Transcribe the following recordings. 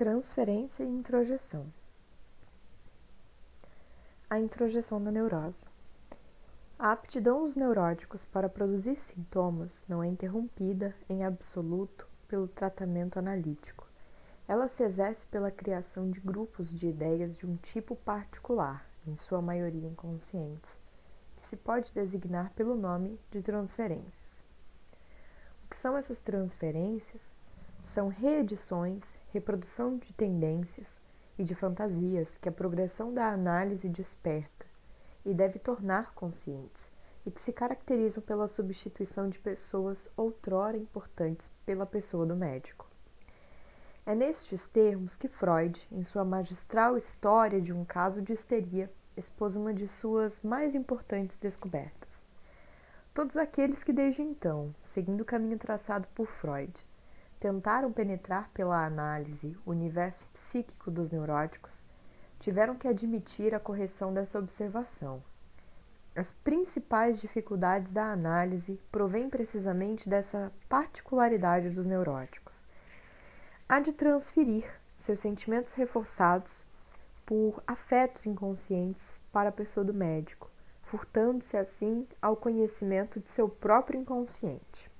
Transferência e introjeção. A introjeção da neurose. A aptidão dos neuróticos para produzir sintomas não é interrompida em absoluto pelo tratamento analítico. Ela se exerce pela criação de grupos de ideias de um tipo particular, em sua maioria inconscientes, que se pode designar pelo nome de transferências. O que são essas transferências? São reedições, reprodução de tendências e de fantasias que a progressão da análise desperta e deve tornar conscientes, e que se caracterizam pela substituição de pessoas outrora importantes pela pessoa do médico. É nestes termos que Freud, em sua magistral História de um caso de histeria, expôs uma de suas mais importantes descobertas. Todos aqueles que desde então, seguindo o caminho traçado por Freud, tentaram penetrar pela análise o universo psíquico dos neuróticos, tiveram que admitir a correção dessa observação. As principais dificuldades da análise provêm precisamente dessa particularidade dos neuróticos. Há de transferir seus sentimentos reforçados por afetos inconscientes para a pessoa do médico, furtando-se assim ao conhecimento de seu próprio inconsciente.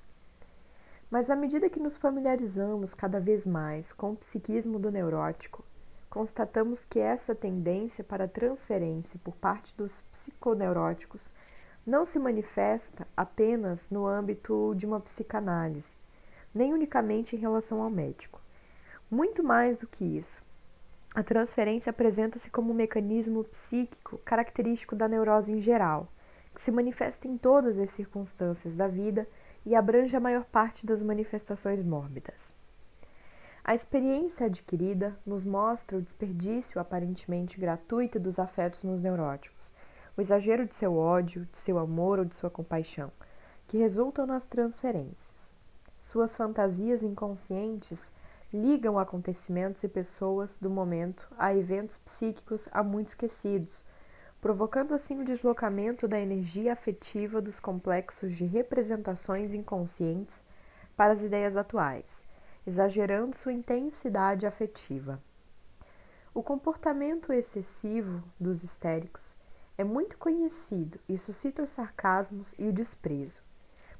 Mas à medida que nos familiarizamos cada vez mais com o psiquismo do neurótico, constatamos que essa tendência para transferência por parte dos psiconeuróticos não se manifesta apenas no âmbito de uma psicanálise, nem unicamente em relação ao médico. Muito mais do que isso, a transferência apresenta-se como um mecanismo psíquico característico da neurose em geral, que se manifesta em todas as circunstâncias da vida e abrange a maior parte das manifestações mórbidas. A experiência adquirida nos mostra o desperdício aparentemente gratuito dos afetos nos neuróticos, o exagero de seu ódio, de seu amor ou de sua compaixão, que resultam nas transferências. Suas fantasias inconscientes ligam acontecimentos e pessoas do momento a eventos psíquicos há muito esquecidos, provocando assim o deslocamento da energia afetiva dos complexos de representações inconscientes para as ideias atuais, exagerando sua intensidade afetiva. O comportamento excessivo dos histéricos é muito conhecido e suscita os sarcasmos e o desprezo.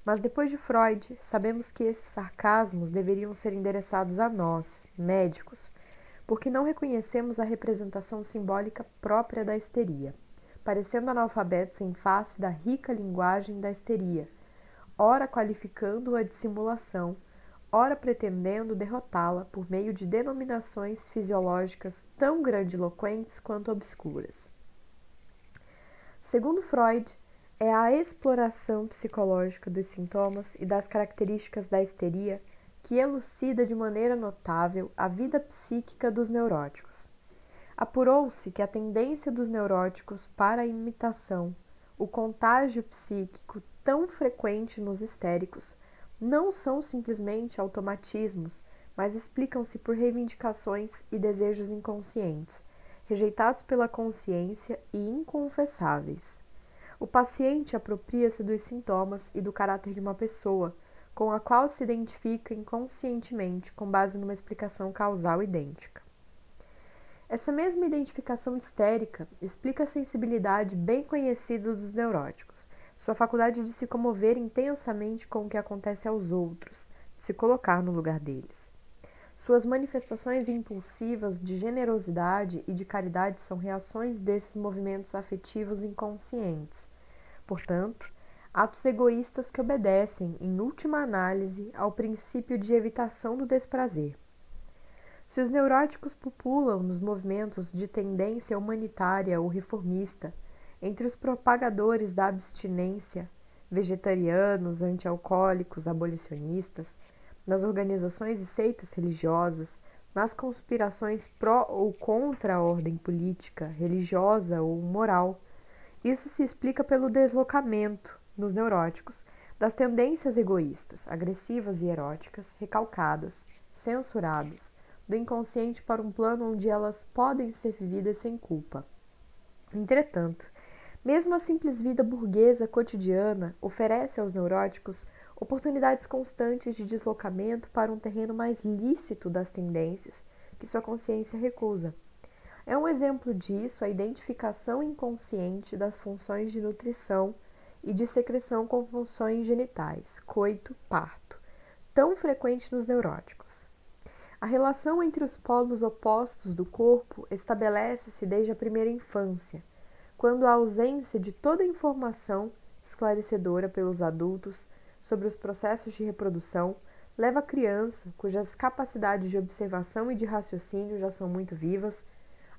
Mas depois de Freud, sabemos que esses sarcasmos deveriam ser endereçados a nós, médicos, porque não reconhecemos a representação simbólica própria da histeria parecendo analfabetos em face da rica linguagem da histeria, ora qualificando-a de simulação, ora pretendendo derrotá-la por meio de denominações fisiológicas tão grandiloquentes quanto obscuras. Segundo Freud, é a exploração psicológica dos sintomas e das características da histeria que elucida de maneira notável a vida psíquica dos neuróticos. Apurou-se que a tendência dos neuróticos para a imitação, o contágio psíquico tão frequente nos histéricos, não são simplesmente automatismos, mas explicam-se por reivindicações e desejos inconscientes, rejeitados pela consciência e inconfessáveis. O paciente apropria-se dos sintomas e do caráter de uma pessoa, com a qual se identifica inconscientemente com base numa explicação causal idêntica. Essa mesma identificação histérica explica a sensibilidade bem conhecida dos neuróticos, sua faculdade de se comover intensamente com o que acontece aos outros, de se colocar no lugar deles. Suas manifestações impulsivas de generosidade e de caridade são reações desses movimentos afetivos inconscientes. Portanto, atos egoístas que obedecem, em última análise, ao princípio de evitação do desprazer. Se os neuróticos populam nos movimentos de tendência humanitária ou reformista, entre os propagadores da abstinência, vegetarianos, antialcoólicos, abolicionistas, nas organizações e seitas religiosas, nas conspirações pró ou contra a ordem política, religiosa ou moral. Isso se explica pelo deslocamento, nos neuróticos, das tendências egoístas, agressivas e eróticas, recalcadas, censuradas, do inconsciente para um plano onde elas podem ser vividas sem culpa. Entretanto, mesmo a simples vida burguesa cotidiana oferece aos neuróticos oportunidades constantes de deslocamento para um terreno mais lícito das tendências, que sua consciência recusa. É um exemplo disso a identificação inconsciente das funções de nutrição e de secreção com funções genitais, coito, parto, tão frequente nos neuróticos. A relação entre os polos opostos do corpo estabelece-se desde a primeira infância, quando a ausência de toda informação esclarecedora pelos adultos sobre os processos de reprodução leva a criança, cujas capacidades de observação e de raciocínio já são muito vivas,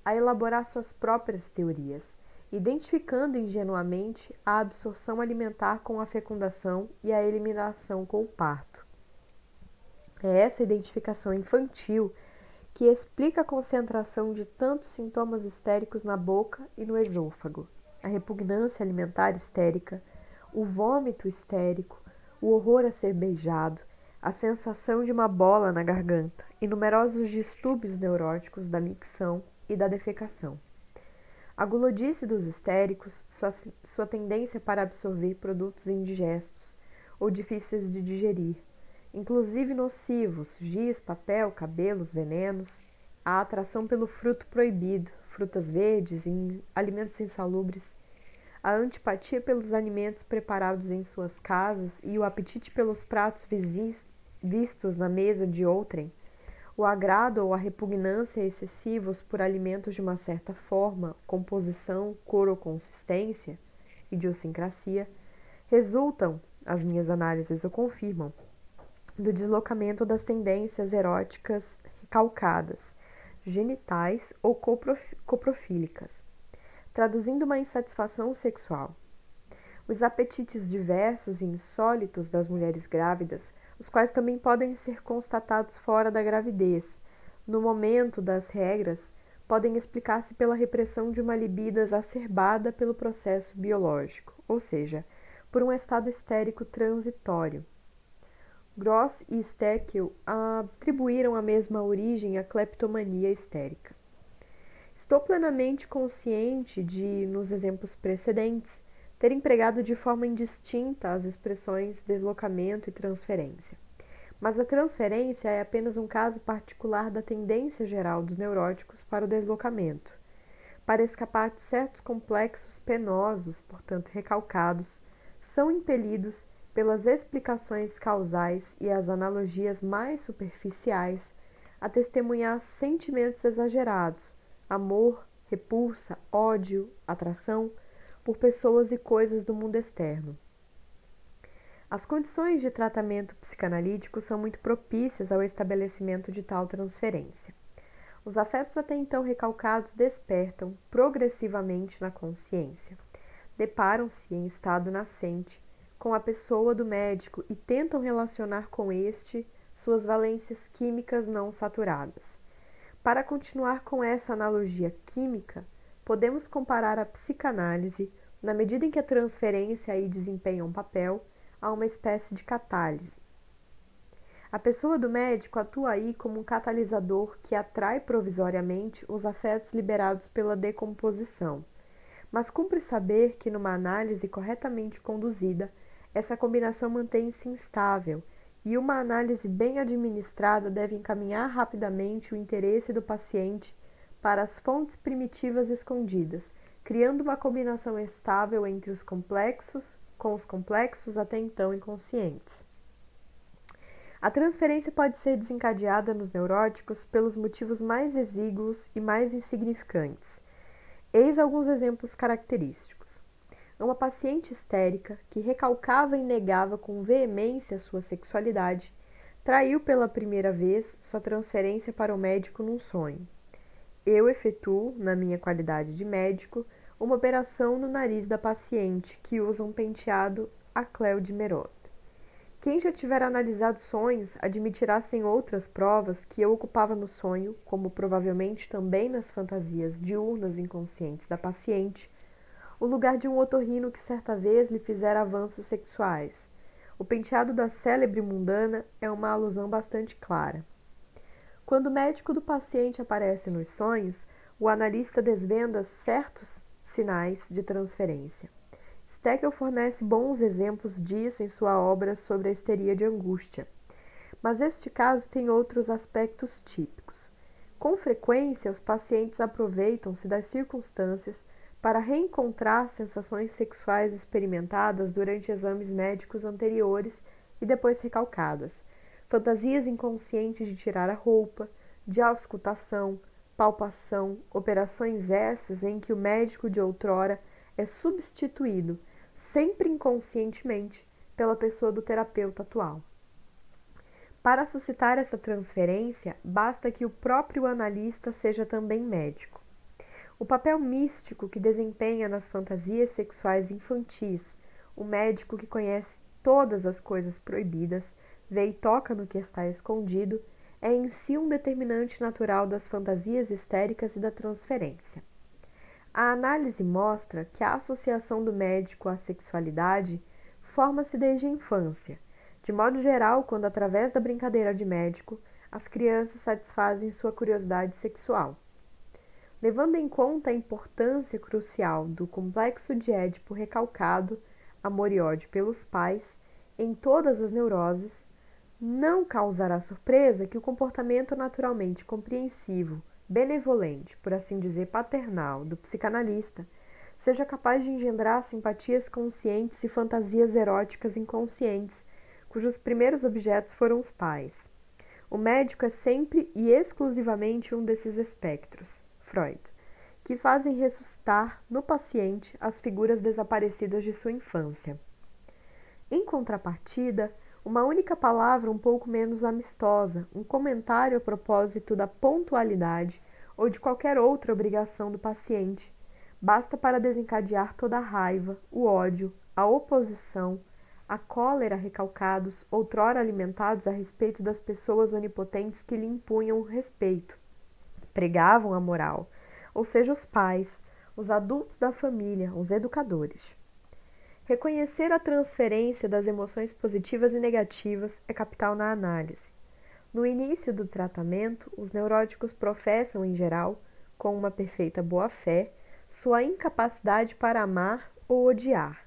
a elaborar suas próprias teorias, identificando ingenuamente a absorção alimentar com a fecundação e a eliminação com o parto. É essa identificação infantil que explica a concentração de tantos sintomas histéricos na boca e no esôfago, a repugnância alimentar histérica, o vômito histérico, o horror a ser beijado, a sensação de uma bola na garganta e numerosos distúrbios neuróticos da micção e da defecação. A gulodice dos histéricos, sua, sua tendência para absorver produtos indigestos ou difíceis de digerir, inclusive nocivos, giz, papel, cabelos, venenos, a atração pelo fruto proibido, frutas verdes alimentos insalubres, a antipatia pelos alimentos preparados em suas casas e o apetite pelos pratos vistos na mesa de outrem, o agrado ou a repugnância excessivos por alimentos de uma certa forma, composição, cor ou consistência, idiosincrasia, resultam, as minhas análises o confirmam, do deslocamento das tendências eróticas recalcadas, genitais ou coprofílicas, traduzindo uma insatisfação sexual. Os apetites diversos e insólitos das mulheres grávidas os quais também podem ser constatados fora da gravidez. No momento das regras, podem explicar-se pela repressão de uma libido exacerbada pelo processo biológico, ou seja, por um estado histérico transitório. Gross e Steckel atribuíram a mesma origem à cleptomania histérica. Estou plenamente consciente de, nos exemplos precedentes, ter empregado de forma indistinta as expressões deslocamento e transferência. Mas a transferência é apenas um caso particular da tendência geral dos neuróticos para o deslocamento, para escapar de certos complexos penosos, portanto recalcados, são impelidos pelas explicações causais e as analogias mais superficiais a testemunhar sentimentos exagerados, amor, repulsa, ódio, atração, por pessoas e coisas do mundo externo. As condições de tratamento psicanalítico são muito propícias ao estabelecimento de tal transferência. Os afetos até então recalcados despertam progressivamente na consciência. Deparam-se em estado nascente com a pessoa do médico e tentam relacionar com este suas valências químicas não saturadas. Para continuar com essa analogia química, podemos comparar a psicanálise, na medida em que a transferência aí desempenha um papel, a uma espécie de catálise. A pessoa do médico atua aí como um catalisador que atrai provisoriamente os afetos liberados pela decomposição. Mas cumpre saber que, numa análise corretamente conduzida, essa combinação mantém-se instável e uma análise bem administrada deve encaminhar rapidamente o interesse do paciente para as fontes primitivas escondidas, criando uma combinação estável entre os complexos com os complexos até então inconscientes. A transferência pode ser desencadeada nos neuróticos pelos motivos mais exíguos e mais insignificantes. Eis alguns exemplos característicos. Uma paciente histérica que recalcava e negava com veemência sua sexualidade traiu pela primeira vez sua transferência para o médico num sonho. Eu efetuo, na minha qualidade de médico, uma operação no nariz da paciente que usa um penteado a Cléo de Merod. Quem já tiver analisado sonhos admitirá sem outras provas que eu ocupava no sonho, como provavelmente também nas fantasias diurnas inconscientes da paciente, o lugar de um otorrino que certa vez lhe fizera avanços sexuais. O penteado da célebre mundana é uma alusão bastante clara. Quando o médico do paciente aparece nos sonhos, o analista desvenda certos sinais de transferência. Steckel fornece bons exemplos disso em sua obra sobre a histeria de angústia. Mas este caso tem outros aspectos típicos. Com frequência, os pacientes aproveitam-se das circunstâncias para reencontrar sensações sexuais experimentadas durante exames médicos anteriores e depois recalcadas, fantasias inconscientes de tirar a roupa, de auscultação, palpação, operações essas em que o médico de outrora é substituído, sempre inconscientemente, pela pessoa do terapeuta atual. Para suscitar essa transferência, basta que o próprio analista seja também médico. O papel místico que desempenha nas fantasias sexuais infantis, o médico que conhece todas as coisas proibidas, vê e toca no que está escondido, é em si um determinante natural das fantasias histéricas e da transferência. A análise mostra que a associação do médico à sexualidade forma-se desde a infância, de modo geral, quando através da brincadeira de médico as crianças satisfazem sua curiosidade sexual. Levando em conta a importância crucial do complexo de Édipo recalcado, amor e ódio pelos pais, em todas as neuroses, não causará surpresa que o comportamento naturalmente compreensivo, benevolente, por assim dizer, paternal, do psicanalista seja capaz de engendrar simpatias conscientes e fantasias eróticas inconscientes, cujos primeiros objetos foram os pais. O médico é sempre e exclusivamente um desses espectros, Freud, que fazem ressuscitar no paciente as figuras desaparecidas de sua infância. Em contrapartida, uma única palavra um pouco menos amistosa, um comentário a propósito da pontualidade ou de qualquer outra obrigação do paciente, basta para desencadear toda a raiva, o ódio, a oposição, a cólera recalcados, outrora alimentados a respeito das pessoas onipotentes que lhe impunham o respeito, pregavam a moral, ou seja, os pais, os adultos da família, os educadores. Reconhecer a transferência das emoções positivas e negativas é capital na análise. No início do tratamento, os neuróticos professam, em geral, com uma perfeita boa-fé, sua incapacidade para amar ou odiar.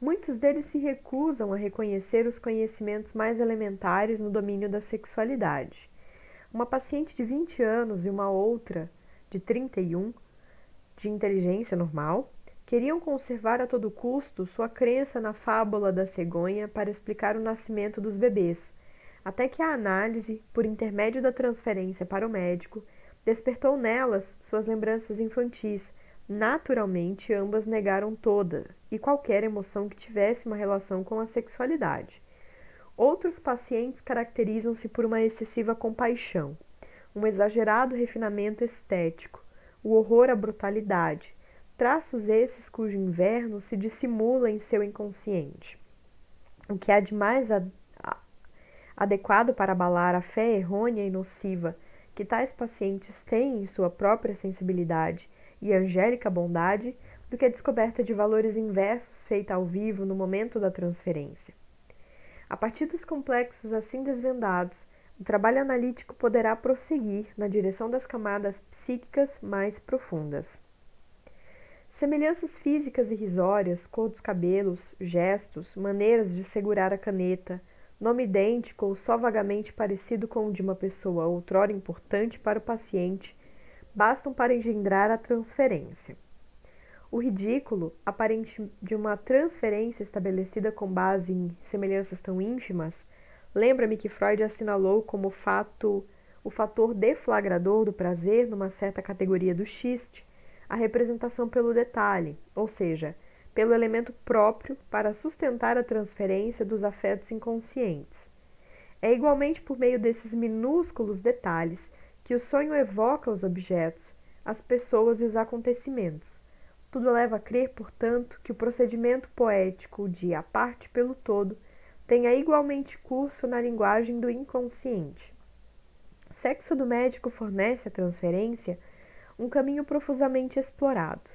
Muitos deles se recusam a reconhecer os conhecimentos mais elementares no domínio da sexualidade. Uma paciente de 20 anos e uma outra de 31, de inteligência normal, Queriam conservar a todo custo sua crença na fábula da cegonha para explicar o nascimento dos bebês, até que a análise, por intermédio da transferência para o médico, despertou nelas suas lembranças infantis. Naturalmente, ambas negaram toda e qualquer emoção que tivesse uma relação com a sexualidade. Outros pacientes caracterizam-se por uma excessiva compaixão, um exagerado refinamento estético, o horror à brutalidade, traços esses cujo inverno se dissimula em seu inconsciente. O que há de mais ad adequado para abalar a fé errônea e nociva que tais pacientes têm em sua própria sensibilidade e angélica bondade do que a descoberta de valores inversos feita ao vivo no momento da transferência. A partir dos complexos assim desvendados, o trabalho analítico poderá prosseguir na direção das camadas psíquicas mais profundas. Semelhanças físicas irrisórias, cor dos cabelos, gestos, maneiras de segurar a caneta, nome idêntico ou só vagamente parecido com o de uma pessoa outrora importante para o paciente, bastam para engendrar a transferência. O ridículo, aparente de uma transferência estabelecida com base em semelhanças tão ínfimas, lembra-me que Freud assinalou como fato o fator deflagrador do prazer numa certa categoria do xiste, a representação pelo detalhe, ou seja, pelo elemento próprio para sustentar a transferência dos afetos inconscientes. É igualmente por meio desses minúsculos detalhes que o sonho evoca os objetos, as pessoas e os acontecimentos. Tudo leva a crer, portanto, que o procedimento poético de a parte pelo todo tenha igualmente curso na linguagem do inconsciente. O sexo do médico fornece a transferência um caminho profusamente explorado.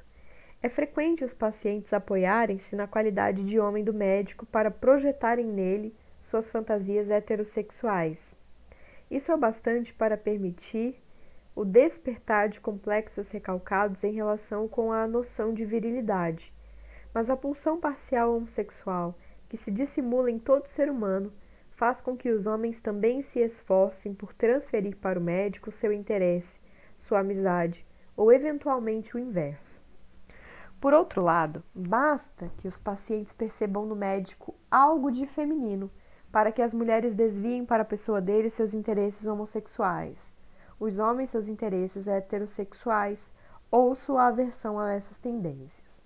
É frequente os pacientes apoiarem-se na qualidade de homem do médico para projetarem nele suas fantasias heterossexuais. Isso é bastante para permitir o despertar de complexos recalcados em relação com a noção de virilidade. Mas a pulsão parcial homossexual, que se dissimula em todo ser humano, faz com que os homens também se esforcem por transferir para o médico seu interesse, sua amizade ou eventualmente o inverso. Por outro lado, basta que os pacientes percebam no médico algo de feminino para que as mulheres desviem para a pessoa dele seus interesses homossexuais, os homens seus interesses heterossexuais ou sua aversão a essas tendências.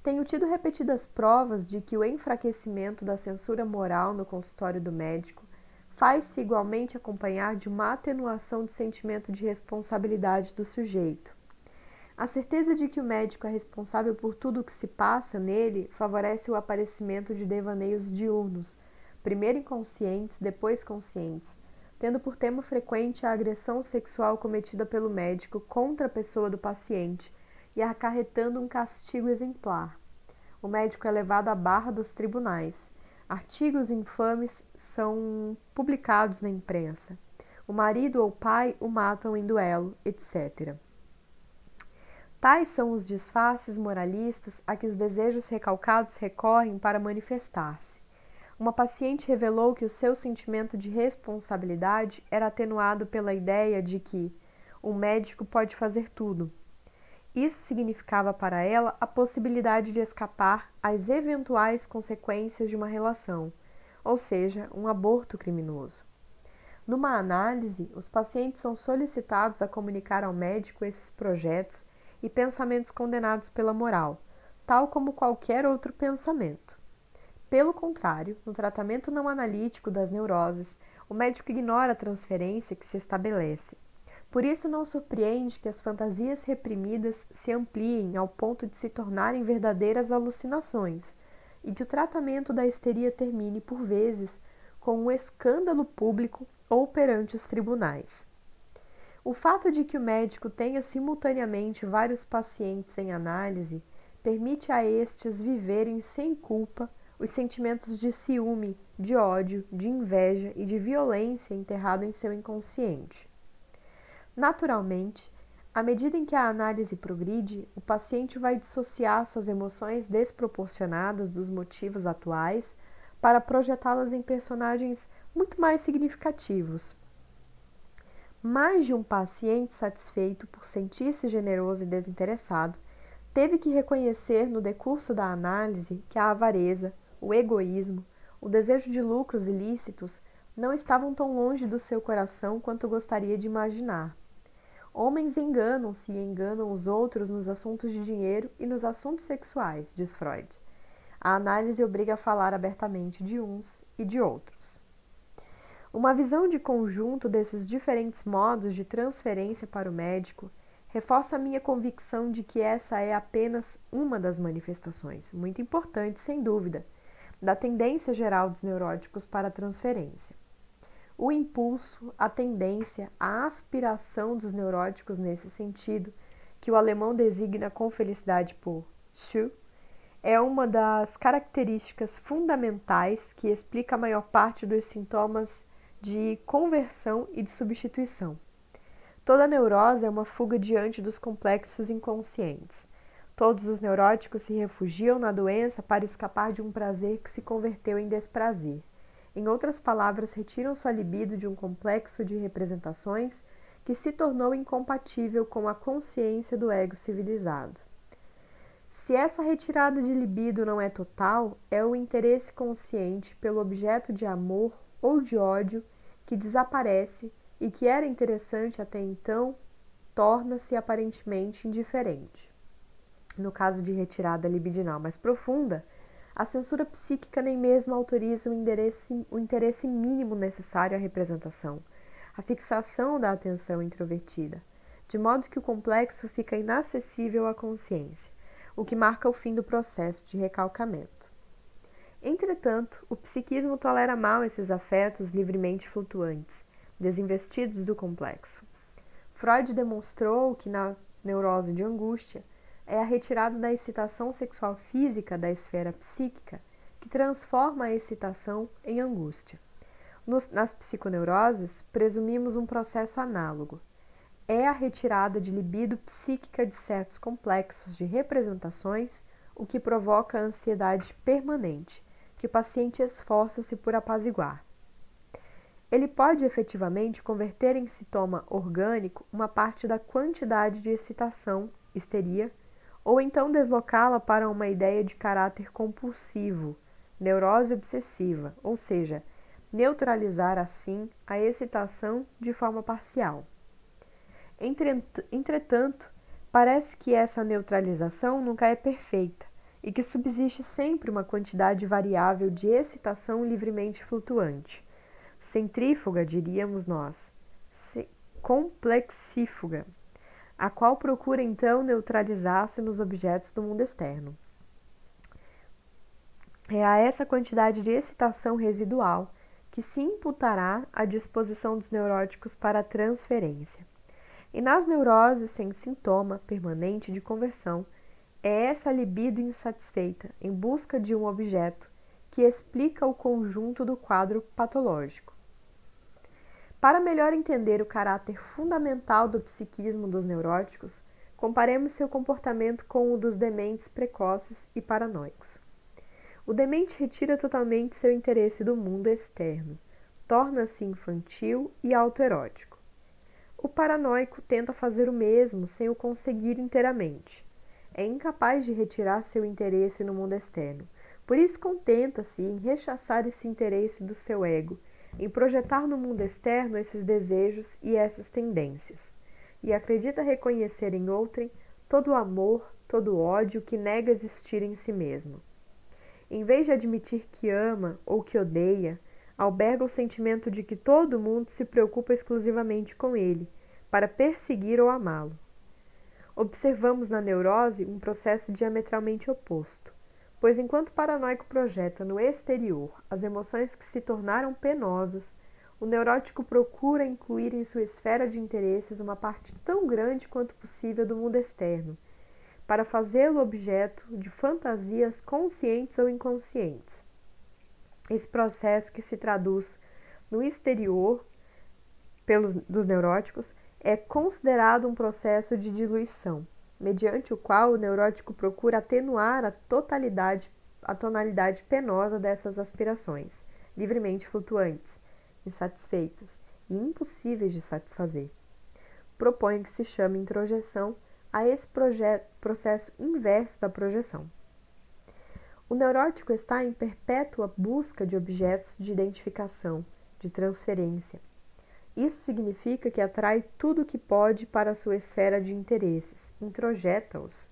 Tenho tido repetidas provas de que o enfraquecimento da censura moral no consultório do médico faz-se igualmente acompanhar de uma atenuação do sentimento de responsabilidade do sujeito. A certeza de que o médico é responsável por tudo o que se passa nele favorece o aparecimento de devaneios diurnos, primeiro inconscientes, depois conscientes, tendo por tema frequente a agressão sexual cometida pelo médico contra a pessoa do paciente e acarretando um castigo exemplar. O médico é levado à barra dos tribunais Artigos infames são publicados na imprensa. O marido ou pai o matam em duelo, etc. Tais são os disfarces moralistas a que os desejos recalcados recorrem para manifestar-se. Uma paciente revelou que o seu sentimento de responsabilidade era atenuado pela ideia de que um médico pode fazer tudo, isso significava para ela a possibilidade de escapar às eventuais consequências de uma relação, ou seja, um aborto criminoso. Numa análise, os pacientes são solicitados a comunicar ao médico esses projetos e pensamentos condenados pela moral, tal como qualquer outro pensamento. Pelo contrário, no tratamento não analítico das neuroses, o médico ignora a transferência que se estabelece por isso, não surpreende que as fantasias reprimidas se ampliem ao ponto de se tornarem verdadeiras alucinações e que o tratamento da histeria termine, por vezes, com um escândalo público ou perante os tribunais. O fato de que o médico tenha simultaneamente vários pacientes em análise permite a estes viverem sem culpa os sentimentos de ciúme, de ódio, de inveja e de violência enterrado em seu inconsciente. Naturalmente, à medida em que a análise progride, o paciente vai dissociar suas emoções desproporcionadas dos motivos atuais para projetá-las em personagens muito mais significativos. Mais de um paciente satisfeito por sentir-se generoso e desinteressado teve que reconhecer no decurso da análise que a avareza, o egoísmo, o desejo de lucros ilícitos não estavam tão longe do seu coração quanto gostaria de imaginar. Homens enganam-se e enganam os outros nos assuntos de dinheiro e nos assuntos sexuais, diz Freud. A análise obriga a falar abertamente de uns e de outros. Uma visão de conjunto desses diferentes modos de transferência para o médico reforça a minha convicção de que essa é apenas uma das manifestações, muito importante, sem dúvida, da tendência geral dos neuróticos para a transferência o impulso, a tendência, a aspiração dos neuróticos nesse sentido, que o alemão designa com felicidade por Schu, é uma das características fundamentais que explica a maior parte dos sintomas de conversão e de substituição. Toda neurose é uma fuga diante dos complexos inconscientes. Todos os neuróticos se refugiam na doença para escapar de um prazer que se converteu em desprazer. Em outras palavras, retiram sua libido de um complexo de representações que se tornou incompatível com a consciência do ego civilizado. Se essa retirada de libido não é total, é o interesse consciente pelo objeto de amor ou de ódio que desaparece e que era interessante até então, torna-se aparentemente indiferente. No caso de retirada libidinal mais profunda, a censura psíquica nem mesmo autoriza o, interesse, o interesse mínimo necessário à representação, a fixação da atenção introvertida, de modo que o complexo fica inacessível à consciência, o que marca o fim do processo de recalcamento. Entretanto, o psiquismo tolera mal esses afetos livremente flutuantes, desinvestidos do complexo. Freud demonstrou que na neurose de angústia, é a retirada da excitação sexual física da esfera psíquica que transforma a excitação em angústia. Nos, nas psiconeuroses, presumimos um processo análogo. É a retirada de libido psíquica de certos complexos de representações o que provoca a ansiedade permanente, que o paciente esforça-se por apaziguar. ele pode efetivamente converter em sintoma orgânico uma parte da quantidade de excitação, histeria, ou então deslocá-la para uma ideia de caráter compulsivo, neurose obsessiva, ou seja, neutralizar assim a excitação de forma parcial. Entretanto, parece que essa neutralização nunca é perfeita e que subsiste sempre uma quantidade variável de excitação livremente flutuante. Centrífuga, diríamos nós, complexífuga, a qual procura então neutralizar-se nos objetos do mundo externo. É a essa quantidade de excitação residual que se imputará a disposição dos neuróticos para a transferência. E nas neuroses sem sintoma permanente de conversão, é essa libido insatisfeita em busca de um objeto que explica o conjunto do quadro patológico. Para melhor entender o caráter fundamental do psiquismo dos neuróticos, comparemos seu comportamento com o dos dementes precoces e paranoicos. O demente retira totalmente seu interesse do mundo externo, torna-se infantil e autoerótico. O paranoico tenta fazer o mesmo sem o conseguir inteiramente. É incapaz de retirar seu interesse no mundo externo, por isso contenta-se em rechaçar esse interesse do seu ego, em projetar no mundo externo esses desejos e essas tendências, e acredita reconhecer em outrem todo o amor, todo o ódio que nega existir em si mesmo. Em vez de admitir que ama ou que odeia, alberga o sentimento de que todo mundo se preocupa exclusivamente com ele, para perseguir ou amá-lo. Observamos na neurose um processo diametralmente oposto, pois enquanto o paranoico projeta no exterior as emoções que se tornaram penosas, o neurótico procura incluir em sua esfera de interesses uma parte tão grande quanto possível do mundo externo para fazê-lo objeto de fantasias conscientes ou inconscientes. Esse processo que se traduz no exterior pelos dos neuróticos é considerado um processo de diluição, mediante o qual o neurótico procura atenuar a totalidade, a tonalidade penosa dessas aspirações, livremente flutuantes, insatisfeitas e impossíveis de satisfazer. Propõe que se chame introjeção a esse processo inverso da projeção. O neurótico está em perpétua busca de objetos de identificação, de transferência. Isso significa que atrai tudo o que pode para a sua esfera de interesses, introjeta-os.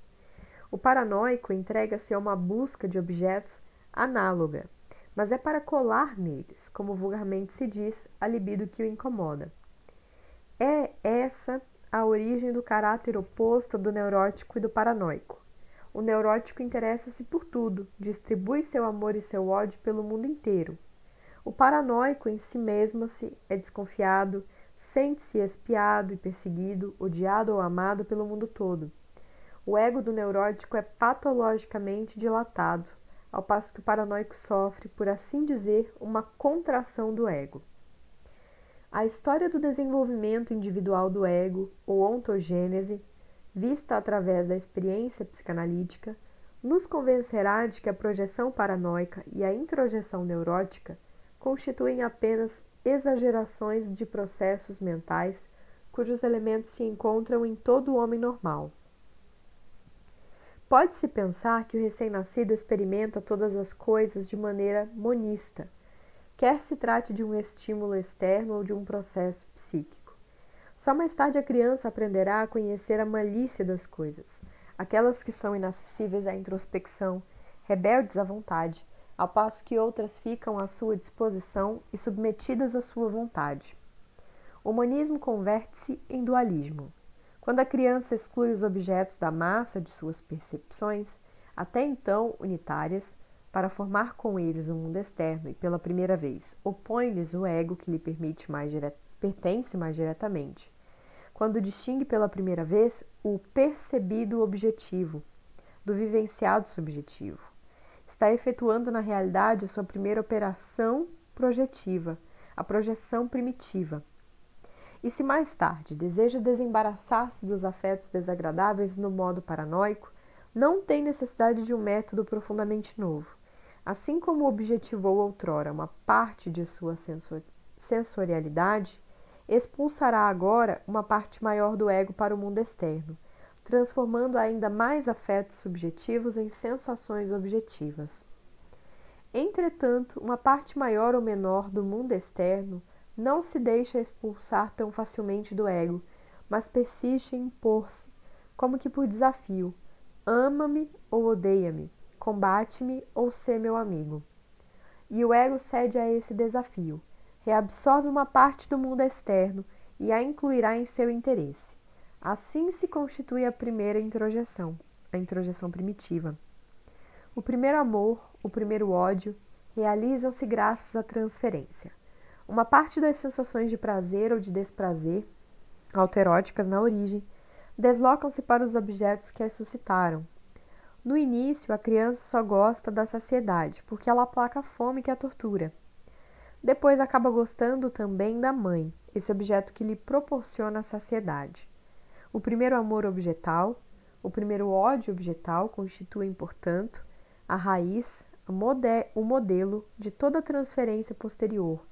O paranoico entrega-se a uma busca de objetos análoga, mas é para colar neles, como vulgarmente se diz, a libido que o incomoda. É essa a origem do caráter oposto do neurótico e do paranoico. O neurótico interessa-se por tudo, distribui seu amor e seu ódio pelo mundo inteiro. O paranoico em si mesmo se é desconfiado, sente-se espiado e perseguido, odiado ou amado pelo mundo todo. O ego do neurótico é patologicamente dilatado, ao passo que o paranoico sofre, por assim dizer, uma contração do ego. A história do desenvolvimento individual do ego, ou ontogênese, vista através da experiência psicanalítica, nos convencerá de que a projeção paranoica e a introjeção neurótica constituem apenas exagerações de processos mentais cujos elementos se encontram em todo homem normal. Pode-se pensar que o recém-nascido experimenta todas as coisas de maneira monista quer se trate de um estímulo externo ou de um processo psíquico. Só mais tarde a criança aprenderá a conhecer a malícia das coisas, aquelas que são inacessíveis à introspecção, rebeldes à vontade, ao passo que outras ficam à sua disposição e submetidas à sua vontade. O humanismo converte-se em dualismo. Quando a criança exclui os objetos da massa de suas percepções, até então unitárias, para formar com eles um mundo externo e pela primeira vez opõe-lhes o ego que lhe permite mais pertence mais diretamente. Quando distingue pela primeira vez o percebido objetivo do vivenciado subjetivo. Está efetuando na realidade a sua primeira operação projetiva, a projeção primitiva. E se mais tarde deseja desembaraçar-se dos afetos desagradáveis no modo paranoico, não tem necessidade de um método profundamente novo. Assim como objetivou outrora uma parte de sua sensorialidade, expulsará agora uma parte maior do ego para o mundo externo, transformando ainda mais afetos subjetivos em sensações objetivas. Entretanto, uma parte maior ou menor do mundo externo não se deixa expulsar tão facilmente do ego, mas persiste em impor-se, como que por desafio: ama-me ou odeia-me, combate-me ou sê meu amigo. E o ego cede a esse desafio, reabsorve uma parte do mundo externo e a incluirá em seu interesse. Assim se constitui a primeira introjeção, a introjeção primitiva. O primeiro amor, o primeiro ódio, realizam-se graças à transferência. Uma parte das sensações de prazer ou de desprazer, autoeróticas na origem, deslocam-se para os objetos que as suscitaram. No início, a criança só gosta da saciedade, porque ela aplaca a fome que a tortura. Depois acaba gostando também da mãe, esse objeto que lhe proporciona a saciedade. O primeiro amor objetal, o primeiro ódio objetal constituem, portanto, a raiz, o modelo de toda transferência posterior,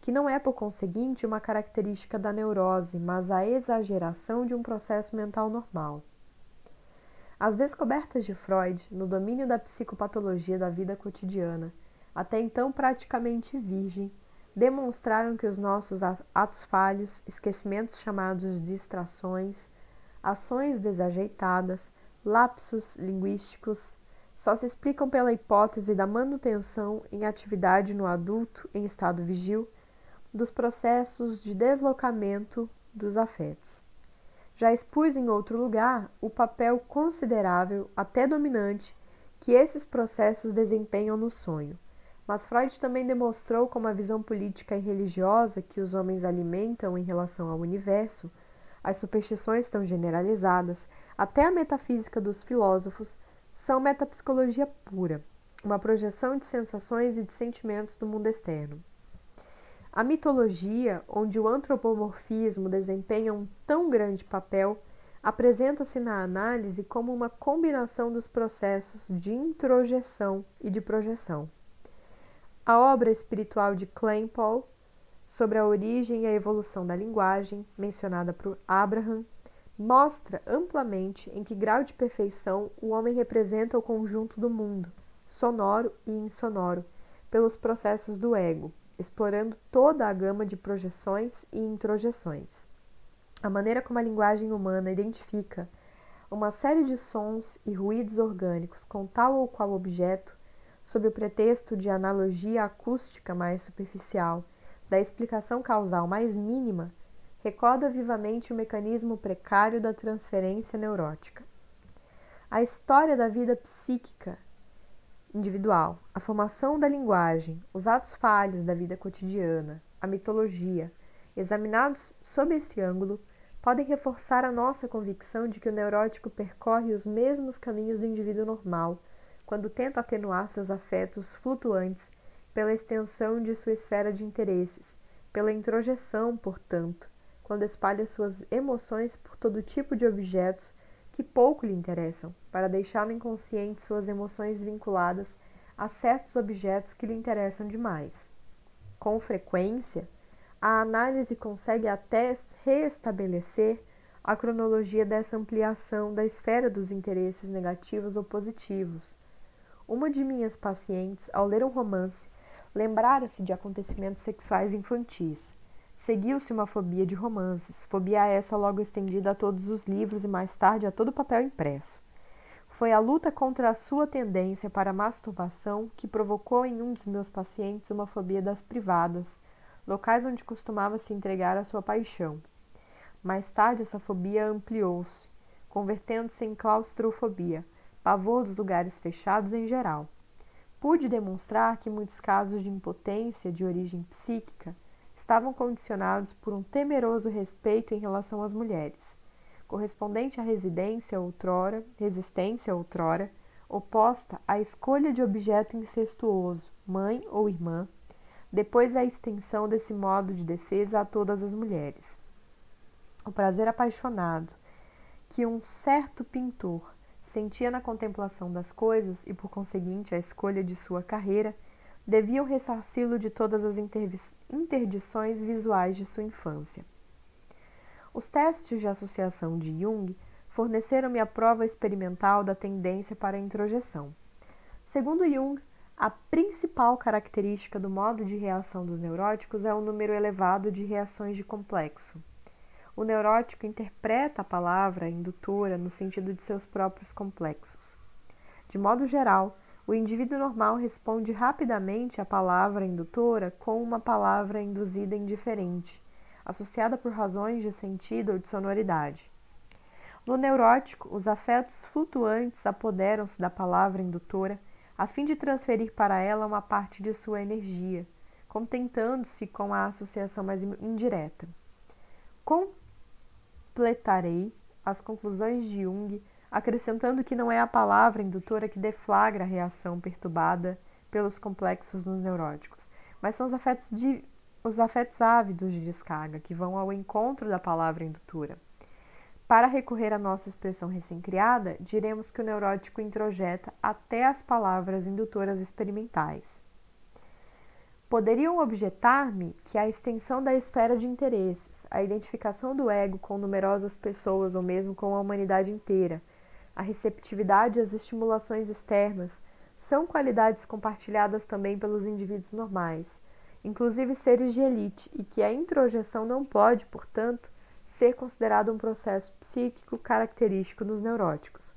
que não é, por conseguinte, uma característica da neurose, mas a exageração de um processo mental normal. As descobertas de Freud no domínio da psicopatologia da vida cotidiana, até então praticamente virgem, demonstraram que os nossos atos falhos, esquecimentos chamados distrações, ações desajeitadas, lapsos linguísticos, só se explicam pela hipótese da manutenção em atividade no adulto em estado vigil dos processos de deslocamento dos afetos. Já expus em outro lugar o papel considerável, até dominante, que esses processos desempenham no sonho. Mas Freud também demonstrou como a visão política e religiosa que os homens alimentam em relação ao universo, as superstições tão generalizadas, até a metafísica dos filósofos, são metapsicologia pura, uma projeção de sensações e de sentimentos do mundo externo. A mitologia, onde o antropomorfismo desempenha um tão grande papel, apresenta-se na análise como uma combinação dos processos de introjeção e de projeção. A obra espiritual de Kleinpaul sobre a origem e a evolução da linguagem, mencionada por Abraham, mostra amplamente em que grau de perfeição o homem representa o conjunto do mundo, sonoro e insonoro, pelos processos do ego, explorando toda a gama de projeções e introjeções. A maneira como a linguagem humana identifica uma série de sons e ruídos orgânicos com tal ou qual objeto, sob o pretexto de analogia acústica mais superficial, da explicação causal mais mínima, recorda vivamente o mecanismo precário da transferência neurótica. A história da vida psíquica individual, a formação da linguagem, os atos falhos da vida cotidiana, a mitologia, examinados sob esse ângulo, podem reforçar a nossa convicção de que o neurótico percorre os mesmos caminhos do indivíduo normal quando tenta atenuar seus afetos flutuantes pela extensão de sua esfera de interesses, pela introjeção, portanto, quando espalha suas emoções por todo tipo de objetos que pouco lhe interessam, para deixar no inconsciente suas emoções vinculadas a certos objetos que lhe interessam demais. Com frequência, a análise consegue até reestabelecer a cronologia dessa ampliação da esfera dos interesses negativos ou positivos. Uma de minhas pacientes, ao ler um romance, lembrara-se de acontecimentos sexuais infantis Seguiu-se uma fobia de romances, fobia essa logo estendida a todos os livros e mais tarde a todo papel impresso. Foi a luta contra a sua tendência para a masturbação que provocou em um dos meus pacientes uma fobia das privadas, locais onde costumava se entregar à sua paixão. Mais tarde, essa fobia ampliou-se, convertendo-se em claustrofobia, pavor dos lugares fechados em geral. Pude demonstrar que muitos casos de impotência de origem psíquica estavam condicionados por um temeroso respeito em relação às mulheres, correspondente à residência outrora, resistência outrora, oposta à escolha de objeto incestuoso, mãe ou irmã, depois a extensão desse modo de defesa a todas as mulheres. O prazer apaixonado que um certo pintor sentia na contemplação das coisas e, por conseguinte, a escolha de sua carreira deviam ressarci-lo de todas as interdições visuais de sua infância. Os testes de associação de Jung forneceram-me a prova experimental da tendência para a introjeção. Segundo Jung, a principal característica do modo de reação dos neuróticos é o número elevado de reações de complexo. O neurótico interpreta a palavra indutora no sentido de seus próprios complexos. De modo geral, o indivíduo normal responde rapidamente à palavra indutora com uma palavra induzida indiferente, associada por razões de sentido ou de sonoridade. No neurótico, os afetos flutuantes apoderam-se da palavra indutora a fim de transferir para ela uma parte de sua energia, contentando-se com a associação mais indireta. Completarei as conclusões de Jung acrescentando que não é a palavra indutora que deflagra a reação perturbada pelos complexos nos neuróticos, mas são os afetos, de, os afetos ávidos de descarga que vão ao encontro da palavra indutora. Para recorrer à nossa expressão recém-criada, diremos que o neurótico introjeta até as palavras indutoras experimentais. Poderiam objetar-me que a extensão da esfera de interesses, a identificação do ego com numerosas pessoas ou mesmo com a humanidade inteira, a receptividade às estimulações externas, são qualidades compartilhadas também pelos indivíduos normais, inclusive seres de elite, e que a introjeção não pode, portanto, ser considerado um processo psíquico característico nos neuróticos.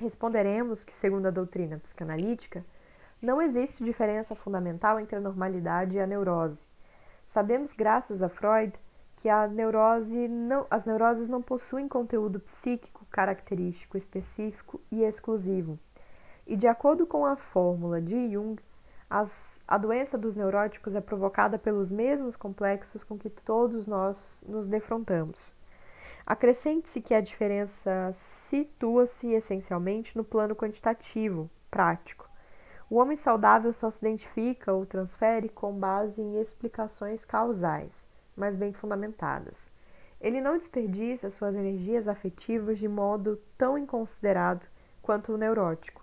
Responderemos que, segundo a doutrina psicanalítica, não existe diferença fundamental entre a normalidade e a neurose. Sabemos, graças a Freud, que a neurose não, as neuroses não possuem conteúdo psíquico característico específico e exclusivo. E de acordo com a fórmula de Jung, as, a doença dos neuróticos é provocada pelos mesmos complexos com que todos nós nos defrontamos. Acrescente-se que a diferença situa-se essencialmente no plano quantitativo, prático. O homem saudável só se identifica ou transfere com base em explicações causais, mas bem fundamentadas. Ele não desperdiça suas energias afetivas de modo tão inconsiderado quanto o neurótico.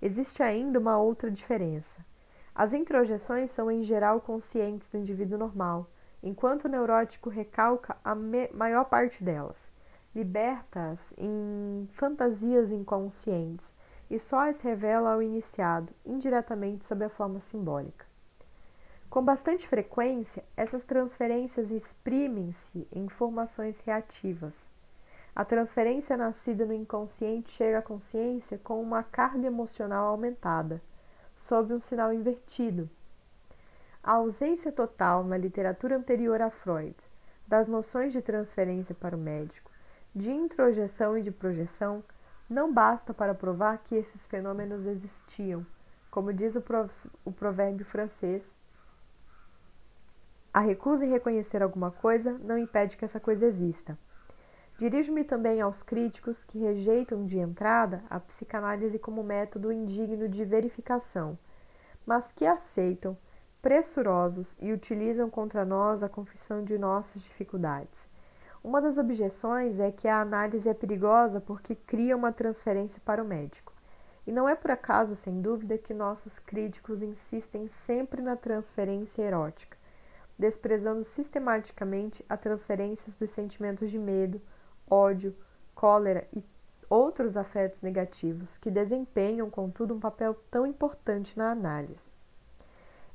Existe ainda uma outra diferença. As introjeções são em geral conscientes do indivíduo normal, enquanto o neurótico recalca a maior parte delas, liberta-as em fantasias inconscientes e só as revela ao iniciado, indiretamente sob a forma simbólica. Com bastante frequência, essas transferências exprimem-se em formações reativas, a transferência nascida no inconsciente chega à consciência com uma carga emocional aumentada, sob um sinal invertido. A ausência total na literatura anterior a Freud das noções de transferência para o médico, de introjeção e de projeção, não basta para provar que esses fenômenos existiam, como diz o provérbio francês. A recusa em reconhecer alguma coisa não impede que essa coisa exista. Dirijo-me também aos críticos que rejeitam de entrada a psicanálise como método indigno de verificação, mas que aceitam, pressurosos, e utilizam contra nós a confissão de nossas dificuldades. Uma das objeções é que a análise é perigosa porque cria uma transferência para o médico. E não é por acaso, sem dúvida, que nossos críticos insistem sempre na transferência erótica, desprezando sistematicamente a transferências dos sentimentos de medo, ódio, cólera e outros afetos negativos que desempenham, contudo, um papel tão importante na análise.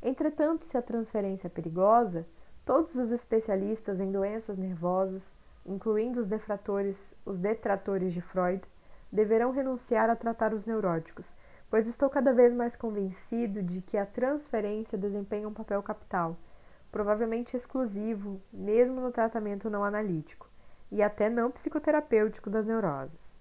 Entretanto, se a transferência é perigosa, todos os especialistas em doenças nervosas, incluindo os defratores, os detratores de Freud, deverão renunciar a tratar os neuróticos, pois estou cada vez mais convencido de que a transferência desempenha um papel capital, provavelmente exclusivo, mesmo no tratamento não analítico e até não psicoterapêutico das neuroses.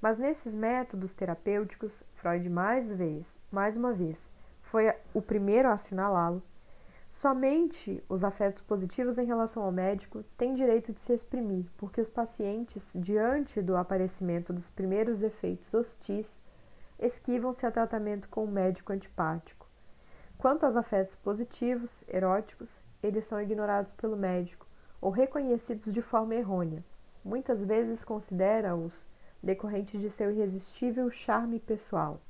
Mas nesses métodos terapêuticos, Freud mais vez, mais uma vez, foi o primeiro a assinalá-lo. Somente os afetos positivos em relação ao médico têm direito de se exprimir, porque os pacientes, diante do aparecimento dos primeiros efeitos hostis, esquivam-se a tratamento com o médico antipático. Quanto aos afetos positivos, eróticos, eles são ignorados pelo médico, ou reconhecidos de forma errônea. Muitas vezes considera-os decorrentes de seu irresistível charme pessoal.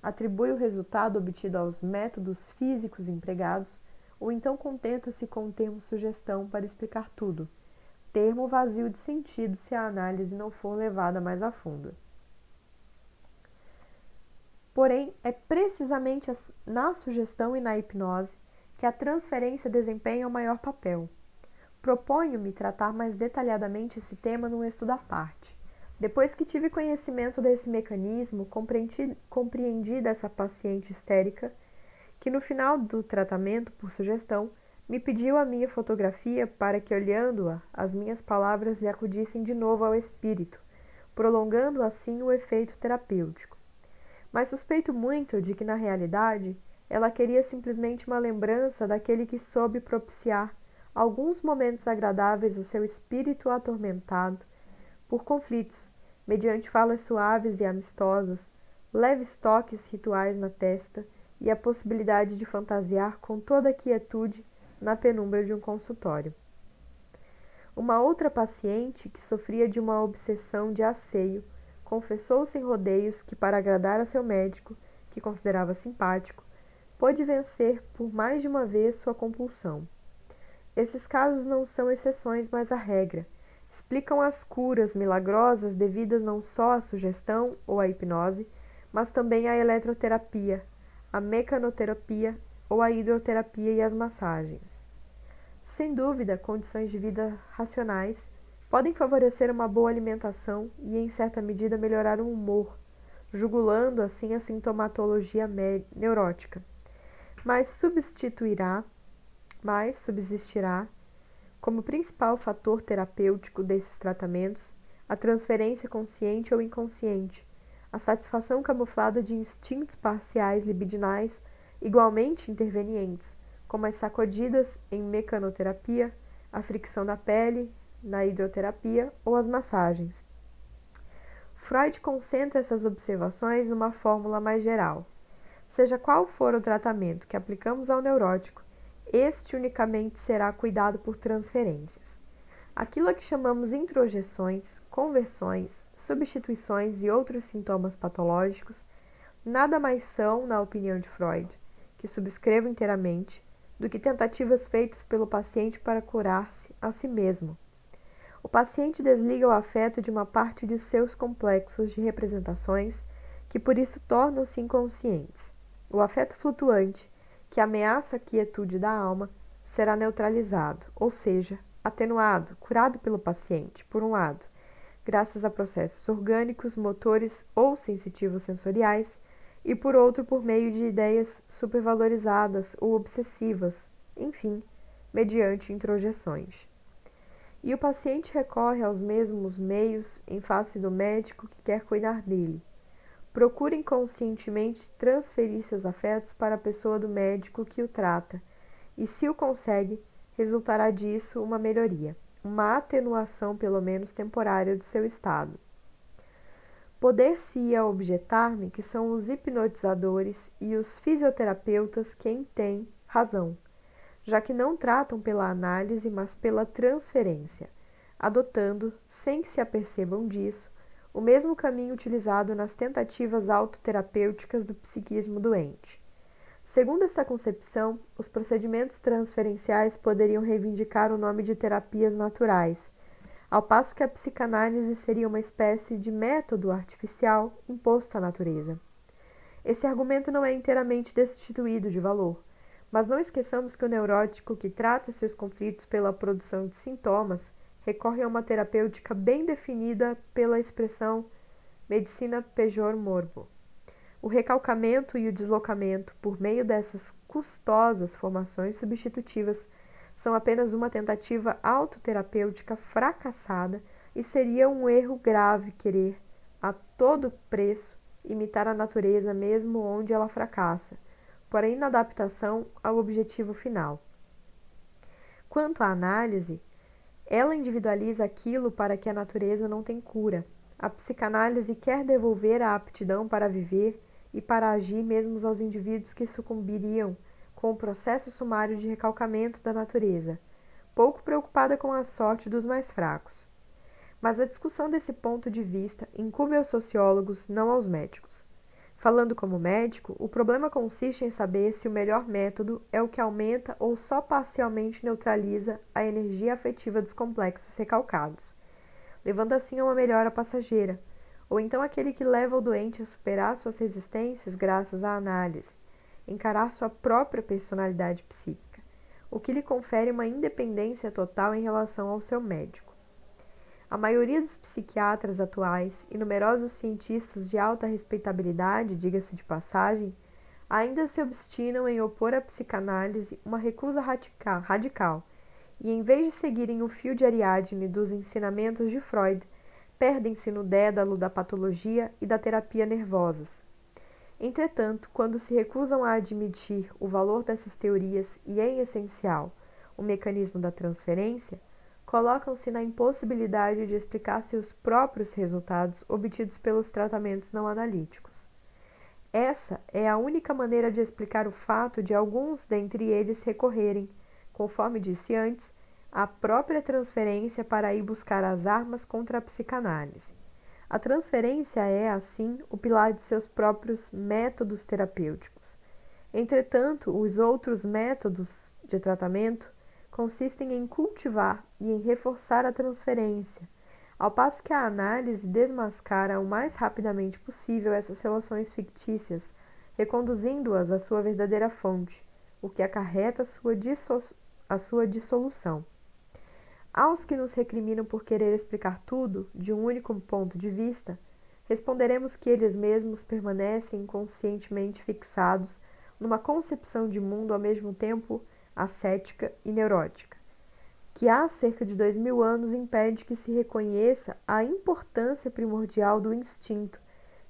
atribui o resultado obtido aos métodos físicos empregados, ou então contenta-se com o termo sugestão para explicar tudo, termo vazio de sentido se a análise não for levada mais a fundo. Porém, é precisamente na sugestão e na hipnose que a transferência desempenha o maior papel. Proponho-me tratar mais detalhadamente esse tema num estudo à parte. Depois que tive conhecimento desse mecanismo, compreendi, compreendi dessa paciente histérica que no final do tratamento, por sugestão, me pediu a minha fotografia para que, olhando-a, as minhas palavras lhe acudissem de novo ao espírito, prolongando assim o efeito terapêutico. Mas suspeito muito de que, na realidade, ela queria simplesmente uma lembrança daquele que soube propiciar alguns momentos agradáveis ao seu espírito atormentado por conflitos, mediante falas suaves e amistosas, leves toques rituais na testa e a possibilidade de fantasiar com toda a quietude na penumbra de um consultório. Uma outra paciente, que sofria de uma obsessão de asseio, confessou sem rodeios que, para agradar a seu médico, que considerava simpático, pôde vencer por mais de uma vez sua compulsão. Esses casos não são exceções, mas a regra. Explicam as curas milagrosas devidas não só à sugestão ou à hipnose, mas também à eletroterapia, à mecanoterapia ou à hidroterapia e às massagens. Sem dúvida, condições de vida racionais podem favorecer uma boa alimentação e, em certa medida, melhorar o humor, jugulando assim a sintomatologia neurótica. Mas substituirá, mas subsistirá como principal fator terapêutico desses tratamentos a transferência consciente ou inconsciente, a satisfação camuflada de instintos parciais libidinais igualmente intervenientes, como as sacudidas em mecanoterapia, a fricção da pele na hidroterapia ou as massagens. Freud concentra essas observações numa fórmula mais geral. Seja qual for o tratamento que aplicamos ao neurótico, este unicamente será cuidado por transferências. Aquilo a que chamamos introjeções, conversões, substituições e outros sintomas patológicos nada mais são, na opinião de Freud, que subscrevo inteiramente, do que tentativas feitas pelo paciente para curar-se a si mesmo. O paciente desliga o afeto de uma parte de seus complexos de representações, que por isso tornam-se inconscientes. O afeto flutuante, que ameaça a quietude da alma, será neutralizado, ou seja, atenuado, curado pelo paciente, por um lado, graças a processos orgânicos, motores ou sensitivos sensoriais, e por outro por meio de ideias supervalorizadas ou obsessivas, enfim, mediante introjeções. E o paciente recorre aos mesmos meios em face do médico que quer cuidar dele. Procura inconscientemente transferir seus afetos para a pessoa do médico que o trata, e se o consegue, resultará disso uma melhoria, uma atenuação pelo menos temporária do seu estado. Poder-se-ia objetar-me que são os hipnotizadores e os fisioterapeutas quem têm razão, já que não tratam pela análise, mas pela transferência, adotando, sem que se apercebam disso, o mesmo caminho utilizado nas tentativas autoterapêuticas do psiquismo doente. Segundo esta concepção, os procedimentos transferenciais poderiam reivindicar o nome de terapias naturais ao passo que a psicanálise seria uma espécie de método artificial imposto à natureza. Esse argumento não é inteiramente destituído de valor, mas não esqueçamos que o neurótico que trata seus conflitos pela produção de sintomas recorre a uma terapêutica bem definida pela expressão medicina pejor morbo. O recalcamento e o deslocamento por meio dessas custosas formações substitutivas são apenas uma tentativa autoterapêutica fracassada e seria um erro grave querer, a todo preço, imitar a natureza mesmo onde ela fracassa, porém na adaptação ao objetivo final. Quanto à análise, ela individualiza aquilo para que a natureza não tem cura. A psicanálise quer devolver a aptidão para viver e para agir mesmo aos indivíduos que sucumbiriam com o processo sumário de recalcamento da natureza, pouco preocupada com a sorte dos mais fracos. Mas a discussão desse ponto de vista incube aos sociólogos, não aos médicos. Falando como médico, o problema consiste em saber se o melhor método é o que aumenta ou só parcialmente neutraliza a energia afetiva dos complexos recalcados, levando assim a uma melhora passageira, ou então aquele que leva o doente a superar suas resistências graças à análise, encarar sua própria personalidade psíquica, o que lhe confere uma independência total em relação ao seu médico. A maioria dos psiquiatras atuais e numerosos cientistas de alta respeitabilidade, diga-se de passagem, ainda se obstinam em opor à psicanálise uma recusa radical, radical e, em vez de seguirem o fio de Ariadne dos ensinamentos de Freud, perdem-se no dédalo da patologia e da terapia nervosas. Entretanto, quando se recusam a admitir o valor dessas teorias e, em essencial, o mecanismo da transferência, colocam-se na impossibilidade de explicar seus próprios resultados obtidos pelos tratamentos não analíticos. Essa é a única maneira de explicar o fato de alguns dentre eles recorrerem, conforme disse antes, à própria transferência para ir buscar as armas contra a psicanálise. A transferência é, assim, o pilar de seus próprios métodos terapêuticos. Entretanto, os outros métodos de tratamento consistem em cultivar e em reforçar a transferência, ao passo que a análise desmascara o mais rapidamente possível essas relações fictícias, reconduzindo-as à sua verdadeira fonte, o que acarreta a sua, a sua dissolução. Aos que nos recriminam por querer explicar tudo de um único ponto de vista, responderemos que eles mesmos permanecem inconscientemente fixados numa concepção de mundo ao mesmo tempo ascética e neurótica, que há cerca de dois mil anos impede que se reconheça a importância primordial do instinto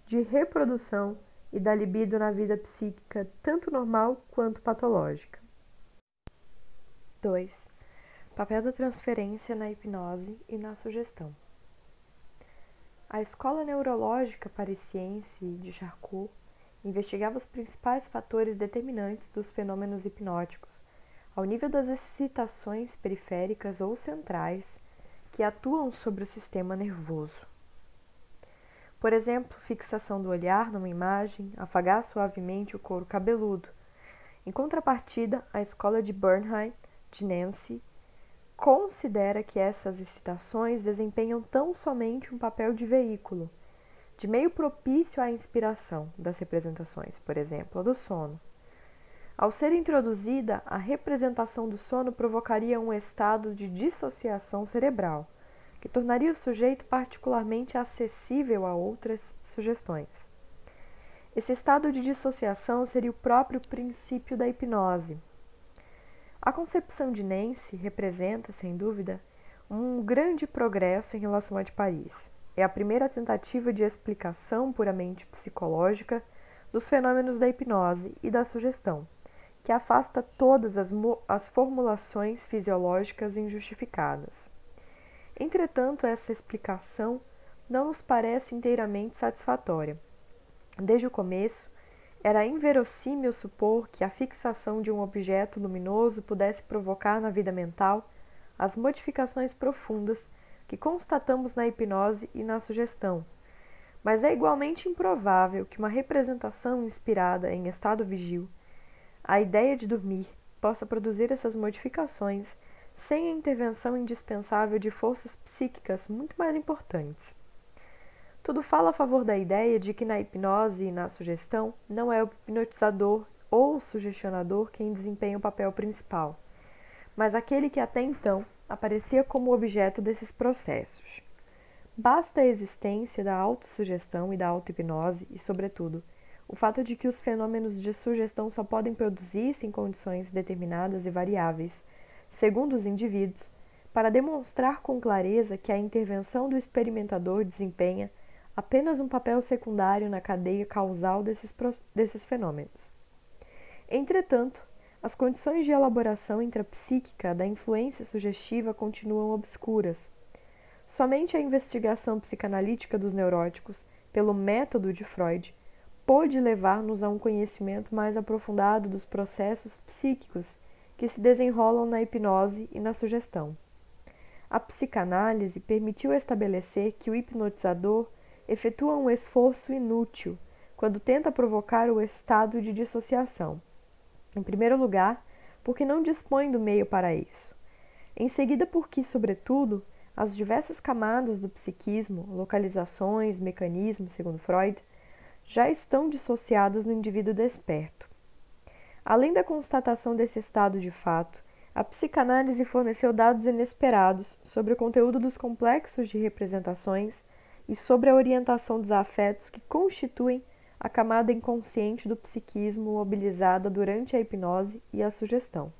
de reprodução e da libido na vida psíquica, tanto normal quanto patológica. 2. Papel da transferência na hipnose e na sugestão. A escola neurológica parisiense de Charcot investigava os principais fatores determinantes dos fenômenos hipnóticos ao nível das excitações periféricas ou centrais que atuam sobre o sistema nervoso. Por exemplo, fixação do olhar numa imagem, afagar suavemente o couro cabeludo. Em contrapartida, a escola de Bernheim, de Nancy, considera que essas excitações desempenham tão somente um papel de veículo, de meio propício à inspiração das representações, por exemplo, a do sono. Ao ser introduzida, a representação do sono provocaria um estado de dissociação cerebral, que tornaria o sujeito particularmente acessível a outras sugestões. Esse estado de dissociação seria o próprio princípio da hipnose. A concepção de Nancy representa, sem dúvida, um grande progresso em relação à de Paris. É a primeira tentativa de explicação puramente psicológica dos fenômenos da hipnose e da sugestão que afasta todas as, as formulações fisiológicas injustificadas. Entretanto, essa explicação não nos parece inteiramente satisfatória. Desde o começo, era inverossímil supor que a fixação de um objeto luminoso pudesse provocar na vida mental as modificações profundas que constatamos na hipnose e na sugestão. Mas é igualmente improvável que uma representação inspirada em estado vigil a ideia de dormir possa produzir essas modificações sem a intervenção indispensável de forças psíquicas muito mais importantes. Tudo fala a favor da ideia de que na hipnose e na sugestão não é o hipnotizador ou o sugestionador quem desempenha o papel principal, mas aquele que até então aparecia como objeto desses processos. Basta a existência da autossugestão e da auto-hipnose e, sobretudo, o fato de que os fenômenos de sugestão só podem produzir-se em condições determinadas e variáveis, segundo os indivíduos, para demonstrar com clareza que a intervenção do experimentador desempenha apenas um papel secundário na cadeia causal desses, desses fenômenos. Entretanto, as condições de elaboração intrapsíquica da influência sugestiva continuam obscuras. Somente a investigação psicanalítica dos neuróticos, pelo método de Freud, pôde levar-nos a um conhecimento mais aprofundado dos processos psíquicos que se desenrolam na hipnose e na sugestão. A psicanálise permitiu estabelecer que o hipnotizador efetua um esforço inútil quando tenta provocar o estado de dissociação. Em primeiro lugar, porque não dispõe do meio para isso. Em seguida, porque, sobretudo, as diversas camadas do psiquismo, localizações, mecanismos, segundo Freud, já estão dissociadas no indivíduo desperto. Além da constatação desse estado de fato, a psicanálise forneceu dados inesperados sobre o conteúdo dos complexos de representações e sobre a orientação dos afetos que constituem a camada inconsciente do psiquismo mobilizada durante a hipnose e a sugestão.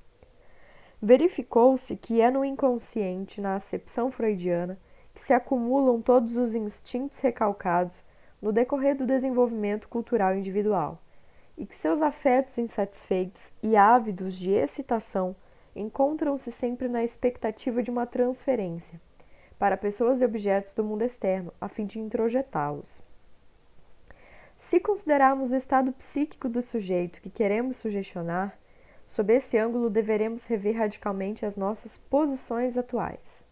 Verificou-se que é no inconsciente, na acepção freudiana, que se acumulam todos os instintos recalcados no decorrer do desenvolvimento cultural individual, e que seus afetos insatisfeitos e ávidos de excitação encontram-se sempre na expectativa de uma transferência para pessoas e objetos do mundo externo, a fim de introjetá-los. Se considerarmos o estado psíquico do sujeito que queremos sugestionar, sob esse ângulo deveremos rever radicalmente as nossas posições atuais.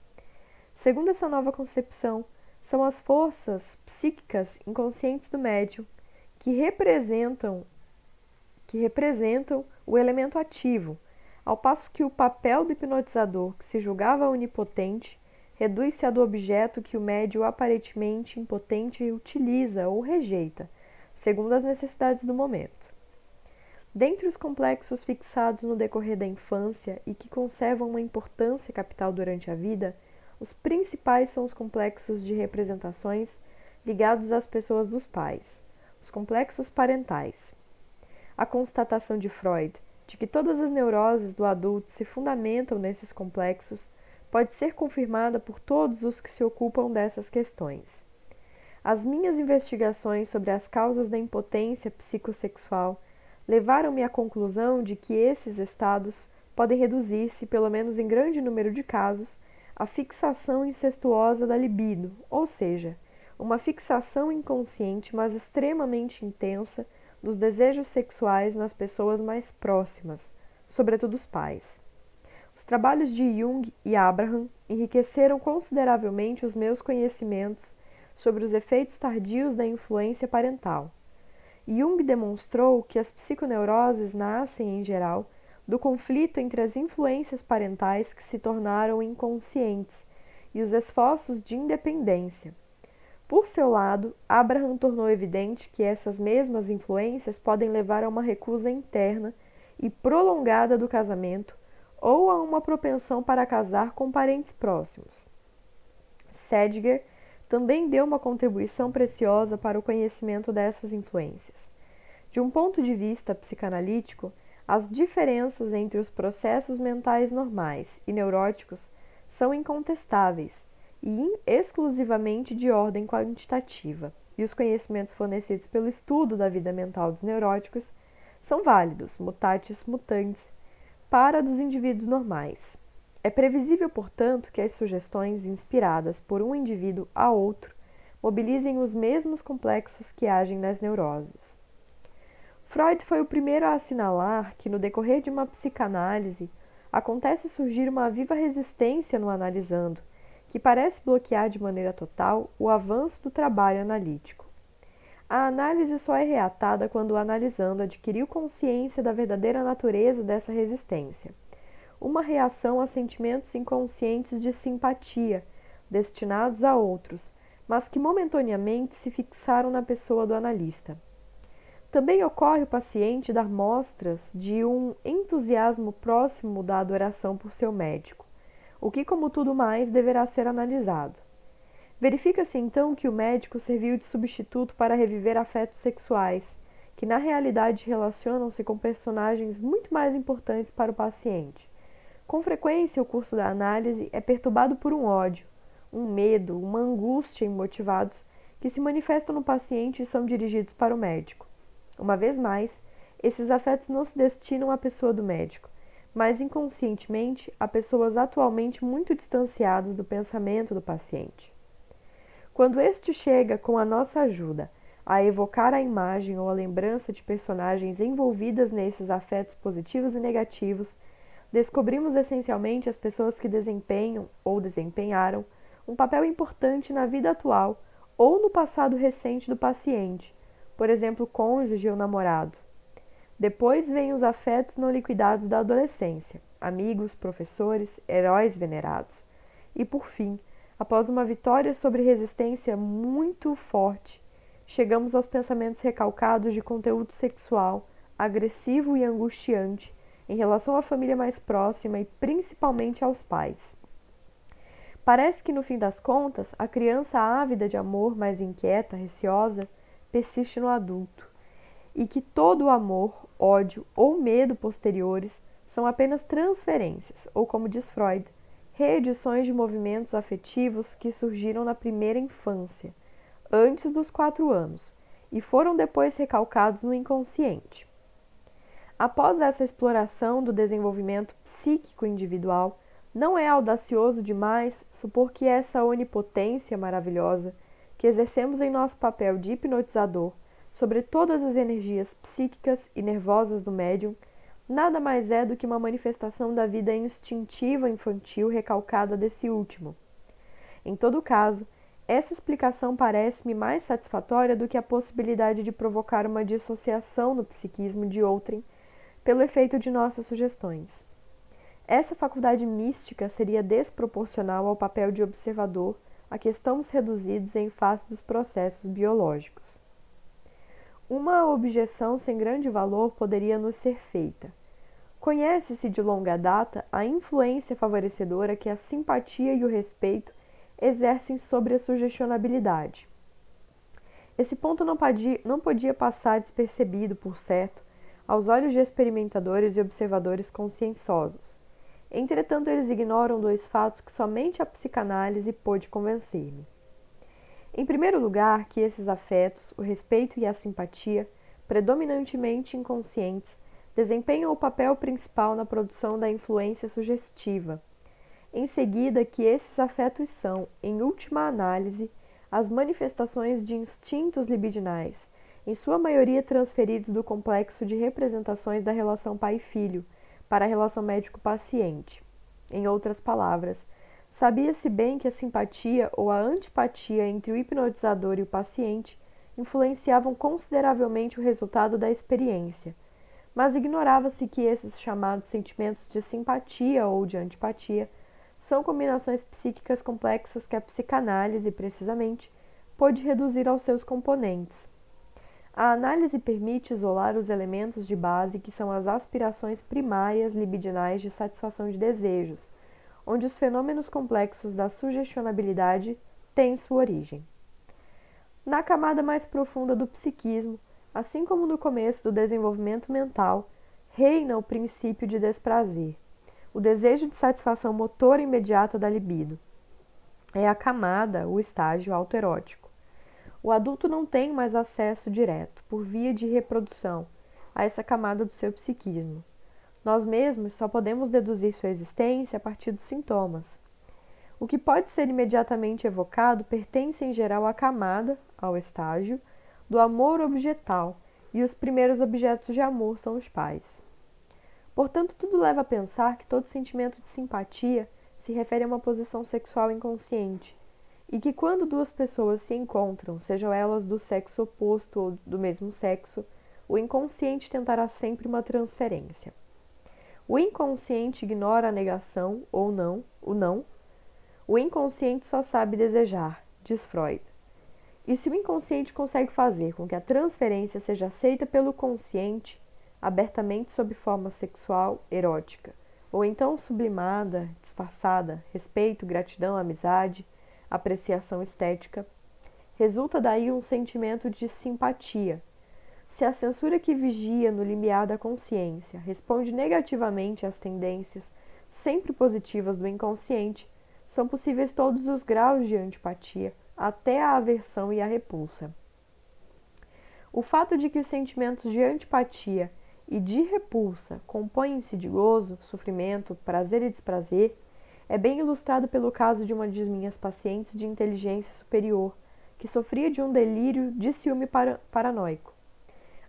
Segundo essa nova concepção, são as forças psíquicas inconscientes do médium que representam que representam o elemento ativo, ao passo que o papel do hipnotizador, que se julgava onipotente, reduz-se a do objeto que o médium aparentemente impotente utiliza ou rejeita segundo as necessidades do momento. Dentre os complexos fixados no decorrer da infância e que conservam uma importância capital durante a vida, os principais são os complexos de representações ligados às pessoas dos pais, os complexos parentais. A constatação de Freud de que todas as neuroses do adulto se fundamentam nesses complexos pode ser confirmada por todos os que se ocupam dessas questões. As minhas investigações sobre as causas da impotência psicossexual levaram-me à conclusão de que esses estados podem reduzir-se, pelo menos em grande número de casos, à fixação incestuosa da libido, ou seja, uma fixação inconsciente, mas extremamente intensa, dos desejos sexuais nas pessoas mais próximas, sobretudo os pais. Os trabalhos de Jung e Abraham enriqueceram consideravelmente os meus conhecimentos sobre os efeitos tardios da influência parental. Jung demonstrou que as psiconeuroses nascem, em geral, do conflito entre as influências parentais que se tornaram inconscientes e os esforços de independência. Por seu lado, Abraham tornou evidente que essas mesmas influências podem levar a uma recusa interna e prolongada do casamento ou a uma propensão para casar com parentes próximos. Sedgwick também deu uma contribuição preciosa para o conhecimento dessas influências. De um ponto de vista psicanalítico, as diferenças entre os processos mentais normais e neuróticos são incontestáveis e exclusivamente de ordem quantitativa, e os conhecimentos fornecidos pelo estudo da vida mental dos neuróticos são válidos, mutatis mutandis, para dos indivíduos normais. É previsível, portanto, que as sugestões inspiradas por um indivíduo a outro mobilizem os mesmos complexos que agem nas neuroses. Freud foi o primeiro a assinalar que, no decorrer de uma psicanálise, acontece surgir uma viva resistência no analisando, que parece bloquear de maneira total o avanço do trabalho analítico. A análise só é reatada quando o analisando adquiriu consciência da verdadeira natureza dessa resistência uma reação a sentimentos inconscientes de simpatia, destinados a outros, mas que momentaneamente se fixaram na pessoa do analista. Também ocorre o paciente dar mostras de um entusiasmo próximo da adoração por seu médico, o que, como tudo mais, deverá ser analisado. Verifica-se então que o médico serviu de substituto para reviver afetos sexuais, que na realidade relacionam-se com personagens muito mais importantes para o paciente. Com frequência, o curso da análise é perturbado por um ódio, um medo, uma angústia imotivados que se manifestam no paciente e são dirigidos para o médico. Uma vez mais, esses afetos não se destinam à pessoa do médico, mas inconscientemente a pessoas atualmente muito distanciadas do pensamento do paciente. Quando este chega com a nossa ajuda a evocar a imagem ou a lembrança de personagens envolvidas nesses afetos positivos e negativos, descobrimos essencialmente as pessoas que desempenham ou desempenharam um papel importante na vida atual ou no passado recente do paciente, por exemplo, cônjuge ou namorado. Depois vêm os afetos não liquidados da adolescência, amigos, professores, heróis venerados. E por fim, após uma vitória sobre resistência muito forte, chegamos aos pensamentos recalcados de conteúdo sexual, agressivo e angustiante em relação à família mais próxima e principalmente aos pais. Parece que no fim das contas, a criança ávida de amor, mais inquieta, receosa, persiste no adulto, e que todo o amor, ódio ou medo posteriores são apenas transferências, ou como diz Freud, reedições de movimentos afetivos que surgiram na primeira infância, antes dos quatro anos, e foram depois recalcados no inconsciente. Após essa exploração do desenvolvimento psíquico individual, não é audacioso demais supor que essa onipotência maravilhosa que exercemos em nosso papel de hipnotizador sobre todas as energias psíquicas e nervosas do médium nada mais é do que uma manifestação da vida instintiva infantil recalcada desse último. Em todo caso, essa explicação parece-me mais satisfatória do que a possibilidade de provocar uma dissociação no psiquismo de outrem pelo efeito de nossas sugestões. Essa faculdade mística seria desproporcional ao papel de observador a que estamos reduzidos em face dos processos biológicos. Uma objeção sem grande valor poderia nos ser feita. Conhece-se de longa data a influência favorecedora que a simpatia e o respeito exercem sobre a sugestionabilidade. Esse ponto não podia, não podia passar despercebido, por certo, aos olhos de experimentadores e observadores conscienciosos. Entretanto, eles ignoram dois fatos que somente a psicanálise pôde convencer-me. Em primeiro lugar, que esses afetos, o respeito e a simpatia, predominantemente inconscientes, desempenham o papel principal na produção da influência sugestiva. Em seguida, que esses afetos são, em última análise, as manifestações de instintos libidinais, em sua maioria transferidos do complexo de representações da relação pai-filho para a relação médico-paciente. Em outras palavras, Sabia-se bem que a simpatia ou a antipatia entre o hipnotizador e o paciente influenciavam consideravelmente o resultado da experiência, mas ignorava-se que esses chamados sentimentos de simpatia ou de antipatia são combinações psíquicas complexas que a psicanálise, precisamente, pôde reduzir aos seus componentes. A análise permite isolar os elementos de base que são as aspirações primárias libidinais de satisfação de desejos onde os fenômenos complexos da sugestionabilidade têm sua origem. Na camada mais profunda do psiquismo, assim como no começo do desenvolvimento mental, reina o princípio de desprazer, o desejo de satisfação motora imediata da libido. É a camada, o estágio autoerótico. O adulto não tem mais acesso direto, por via de reprodução, a essa camada do seu psiquismo. Nós mesmos só podemos deduzir sua existência a partir dos sintomas. O que pode ser imediatamente evocado pertence em geral à camada, ao estágio, do amor objetal, e os primeiros objetos de amor são os pais. Portanto, tudo leva a pensar que todo sentimento de simpatia se refere a uma posição sexual inconsciente, e que quando duas pessoas se encontram, sejam elas do sexo oposto ou do mesmo sexo, o inconsciente tentará sempre uma transferência. O inconsciente ignora a negação ou não, o não. O inconsciente só sabe desejar, diz Freud. E se o inconsciente consegue fazer com que a transferência seja aceita pelo consciente, abertamente sob forma sexual, erótica, ou então sublimada, disfarçada, respeito, gratidão, amizade, apreciação estética, resulta daí um sentimento de simpatia, se a censura que vigia no limiar da consciência responde negativamente às tendências sempre positivas do inconsciente, são possíveis todos os graus de antipatia, até a aversão e a repulsa. O fato de que os sentimentos de antipatia e de repulsa compõem-se de gozo, sofrimento, prazer e desprazer é bem ilustrado pelo caso de uma de minhas pacientes de inteligência superior, que sofria de um delírio de ciúme paranoico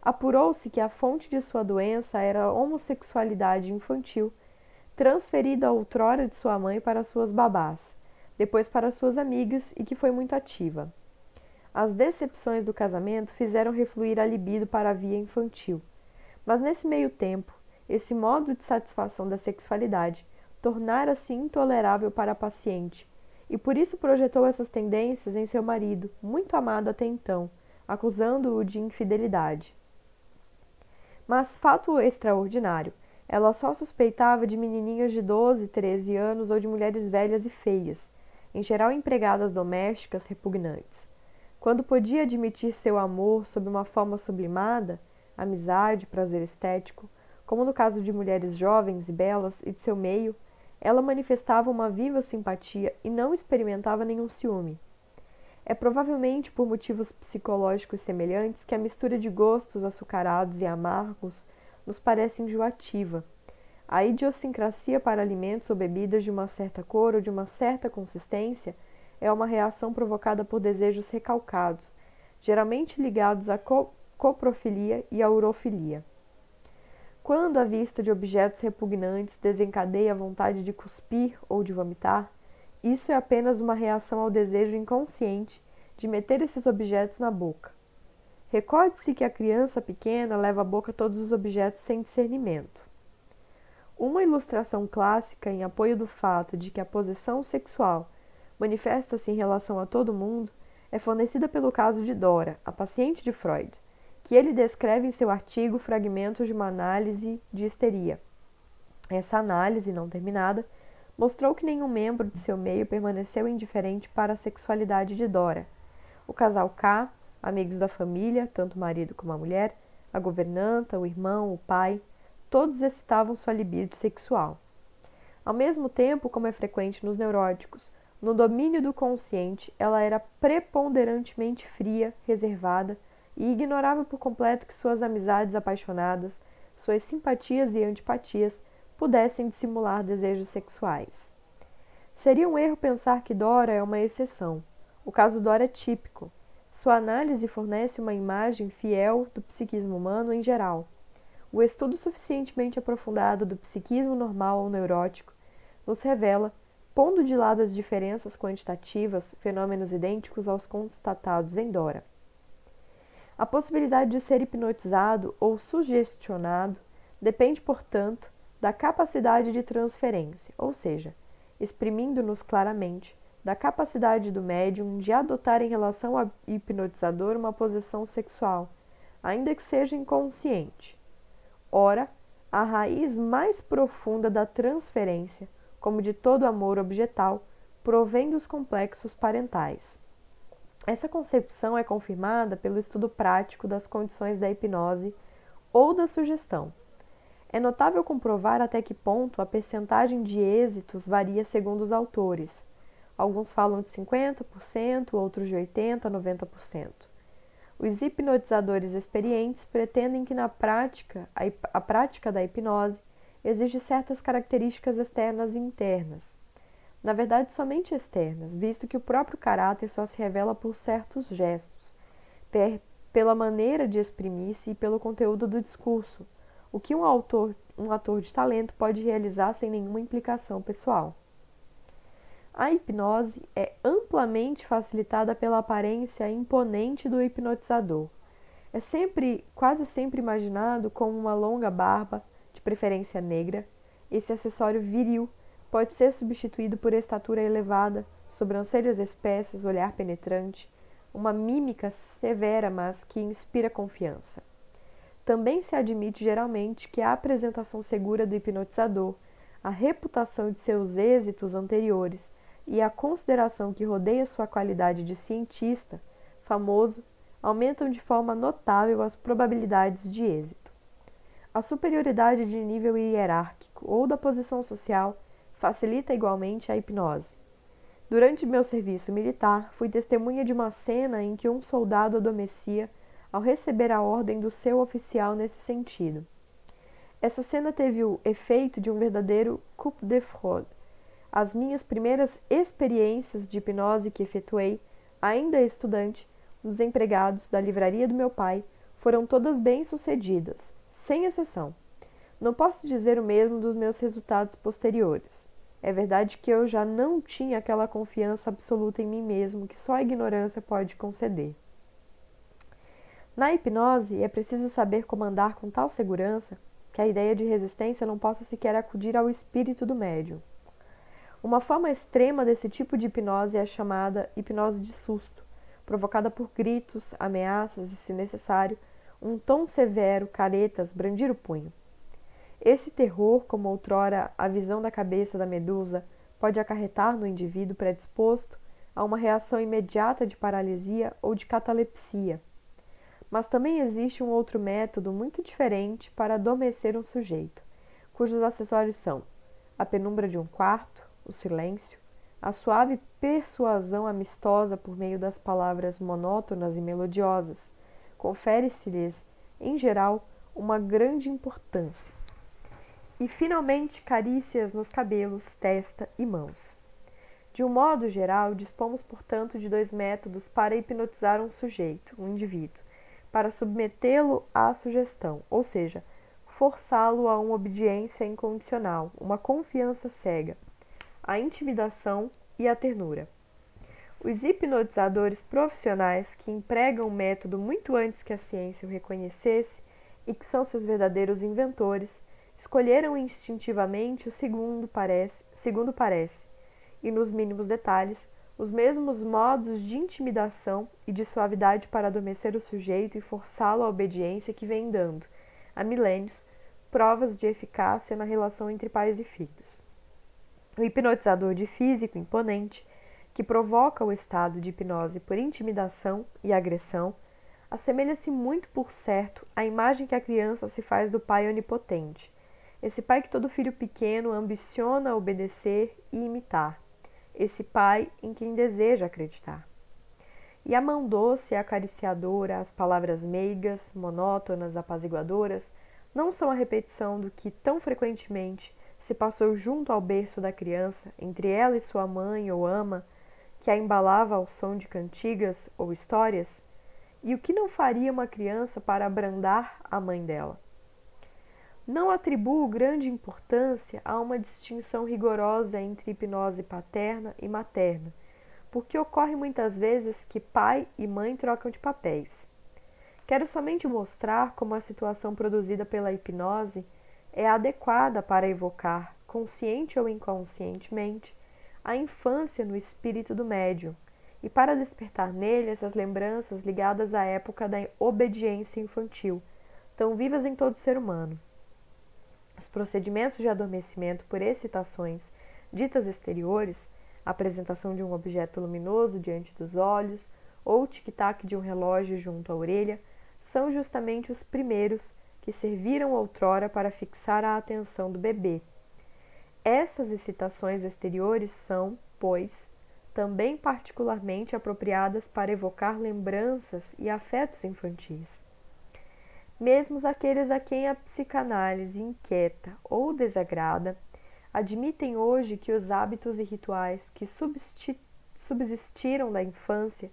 apurou-se que a fonte de sua doença era a homossexualidade infantil, transferida outrora de sua mãe para suas babás, depois para suas amigas e que foi muito ativa. As decepções do casamento fizeram refluir a libido para a via infantil. Mas nesse meio tempo, esse modo de satisfação da sexualidade tornara-se intolerável para a paciente, e por isso projetou essas tendências em seu marido, muito amado até então, acusando-o de infidelidade. Mas fato extraordinário, ela só suspeitava de menininhas de 12, 13 anos ou de mulheres velhas e feias, em geral empregadas domésticas repugnantes. Quando podia admitir seu amor sob uma forma sublimada, amizade, prazer estético, como no caso de mulheres jovens e belas e de seu meio, ela manifestava uma viva simpatia e não experimentava nenhum ciúme. É provavelmente por motivos psicológicos semelhantes que a mistura de gostos açucarados e amargos nos parece enjoativa. A idiosincrasia para alimentos ou bebidas de uma certa cor ou de uma certa consistência é uma reação provocada por desejos recalcados, geralmente ligados à coprofilia e à urofilia. Quando a vista de objetos repugnantes desencadeia a vontade de cuspir ou de vomitar, isso é apenas uma reação ao desejo inconsciente de meter esses objetos na boca. Recorde-se que a criança pequena leva à boca todos os objetos sem discernimento. Uma ilustração clássica em apoio do fato de que a posição sexual manifesta-se em relação a todo mundo é fornecida pelo caso de Dora, a paciente de Freud que ele descreve em seu artigo Fragmentos de uma Análise de Histeria. Essa análise, não terminada, mostrou que nenhum membro de seu meio permaneceu indiferente para a sexualidade de Dora. O casal K, amigos da família, tanto o marido como a mulher, a governanta, o irmão, o pai, todos excitavam sua libido sexual. Ao mesmo tempo, como é frequente nos neuróticos, no domínio do consciente, ela era preponderantemente fria, reservada, e ignorava por completo que suas amizades apaixonadas, suas simpatias e antipatias pudessem dissimular desejos sexuais. Seria um erro pensar que Dora é uma exceção. O caso Dora é típico. Sua análise fornece uma imagem fiel do psiquismo humano em geral. O estudo suficientemente aprofundado do psiquismo normal ou neurótico nos revela, pondo de lado as diferenças quantitativas, fenômenos idênticos aos constatados em Dora. A possibilidade de ser hipnotizado ou sugestionado depende, portanto, da capacidade de transferência, ou seja, exprimindo-nos claramente, da capacidade do médium de adotar em relação ao hipnotizador uma posição sexual, ainda que seja inconsciente. Ora, a raiz mais profunda da transferência, como de todo amor objetal, provém dos complexos parentais. Essa concepção é confirmada pelo estudo prático das condições da hipnose ou da sugestão. É notável comprovar até que ponto a percentagem de êxitos varia segundo os autores. Alguns falam de 50%, outros de 80% a 90%. Os hipnotizadores experientes pretendem que na prática, a, a prática da hipnose exige certas características externas e internas na verdade somente externas, visto que o próprio caráter só se revela por certos gestos, per, pela maneira de exprimir-se e pelo conteúdo do discurso, o que um autor, um ator de talento pode realizar sem nenhuma implicação pessoal. A hipnose é amplamente facilitada pela aparência imponente do hipnotizador. É sempre, quase sempre imaginado como uma longa barba, de preferência negra, esse acessório viril pode ser substituído por estatura elevada, sobrancelhas espessas, olhar penetrante, uma mímica severa, mas que inspira confiança. Também se admite geralmente que a apresentação segura do hipnotizador, a reputação de seus êxitos anteriores e a consideração que rodeia sua qualidade de cientista famoso aumentam de forma notável as probabilidades de êxito. A superioridade de nível hierárquico ou da posição social facilita igualmente a hipnose. Durante meu serviço militar, fui testemunha de uma cena em que um soldado adormecia ao receber a ordem do seu oficial nesse sentido. Essa cena teve o efeito de um verdadeiro coup de fraude. As minhas primeiras experiências de hipnose que efetuei, ainda estudante, nos empregados da livraria do meu pai, foram todas bem-sucedidas, sem exceção. Não posso dizer o mesmo dos meus resultados posteriores. É verdade que eu já não tinha aquela confiança absoluta em mim mesmo que só a ignorância pode conceder. Na hipnose, é preciso saber comandar com tal segurança que a ideia de resistência não possa sequer acudir ao espírito do médium. Uma forma extrema desse tipo de hipnose é a chamada hipnose de susto, provocada por gritos, ameaças e, se necessário, um tom severo, caretas, brandir o punho. Esse terror, como outrora a visão da cabeça da medusa, pode acarretar no indivíduo predisposto a uma reação imediata de paralisia ou de catalepsia. Mas também existe um outro método muito diferente para adormecer um sujeito, cujos acessórios são a penumbra de um quarto, o silêncio, a suave persuasão amistosa por meio das palavras monótonas e melodiosas, confere-se-lhes, em geral, uma grande importância e finalmente carícias nos cabelos, testa e mãos. De um modo geral, dispomos, portanto, de dois métodos para hipnotizar um sujeito, um indivíduo, para submetê-lo à sugestão, ou seja, forçá-lo a uma obediência incondicional, uma confiança cega, a intimidação e a ternura. Os hipnotizadores profissionais que empregam o método muito antes que a ciência o reconhecesse e que são seus verdadeiros inventores, escolheram instintivamente o segundo parece, segundo parece, e nos mínimos detalhes, os mesmos modos de intimidação e de suavidade para adormecer o sujeito e forçá-lo à obediência que vem dando, há milênios, provas de eficácia na relação entre pais e filhos. O hipnotizador de físico imponente, que provoca o estado de hipnose por intimidação e agressão, assemelha-se muito por certo à imagem que a criança se faz do pai onipotente, esse pai que todo filho pequeno ambiciona obedecer e imitar. Esse pai em quem deseja acreditar. E a mão doce e acariciadora, as palavras meigas, monótonas, apaziguadoras, não são a repetição do que tão frequentemente se passou junto ao berço da criança, entre ela e sua mãe ou ama, que a embalava ao som de cantigas ou histórias? E o que não faria uma criança para abrandar a mãe dela? Não atribuo grande importância a uma distinção rigorosa entre hipnose paterna e materna, porque ocorre muitas vezes que pai e mãe trocam de papéis. Quero somente mostrar como a situação produzida pela hipnose é adequada para evocar, consciente ou inconscientemente, a infância no espírito do médium e para despertar nele essas lembranças ligadas à época da obediência infantil, tão vivas em todo ser humano. Os procedimentos de adormecimento por excitações ditas exteriores, apresentação de um objeto luminoso diante dos olhos ou tic-tac de um relógio junto à orelha, são justamente os primeiros que serviram outrora para fixar a atenção do bebê. Essas excitações exteriores são, pois, também particularmente apropriadas para evocar lembranças e afetos infantis. Mesmo aqueles a quem a psicanálise inquieta ou desagrada, admitem hoje que os hábitos e rituais que subsistiram da infância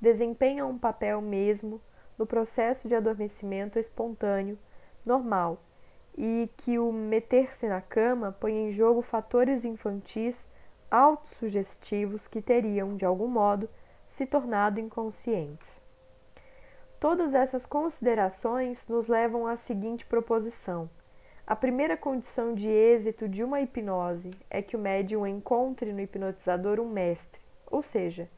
desempenham um papel mesmo no processo de adormecimento espontâneo, normal, e que o meter-se na cama põe em jogo fatores infantis autossugestivos que teriam, de algum modo, se tornado inconscientes. Todas essas considerações nos levam à seguinte proposição. A primeira condição de êxito de uma hipnose é que o médium encontre no hipnotizador um mestre, ou seja,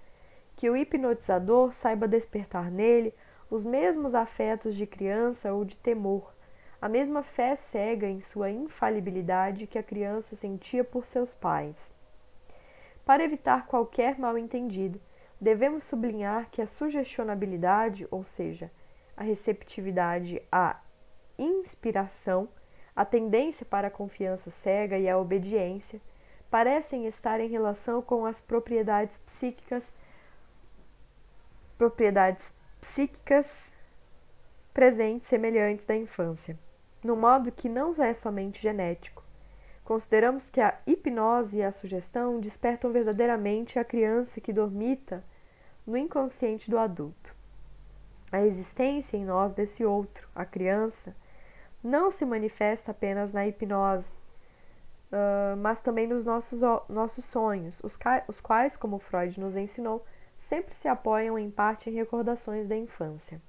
que o hipnotizador saiba despertar nele os mesmos afetos de criança ou de temor, a mesma fé cega em sua infalibilidade que a criança sentia por seus pais. Para evitar qualquer mal-entendido, devemos sublinhar que a sugestionabilidade, ou seja, a receptividade à inspiração, a tendência para a confiança cega e a obediência, parecem estar em relação com as propriedades psíquicas propriedades psíquicas presentes semelhantes da infância, no modo que não é somente genético. Consideramos que a hipnose e a sugestão despertam verdadeiramente a criança que dormita no inconsciente do adulto. A existência em nós desse outro, a criança, não se manifesta apenas na hipnose, uh, mas também nos nossos, nossos sonhos, os, os quais, como Freud nos ensinou, sempre se apoiam em parte em recordações da infância.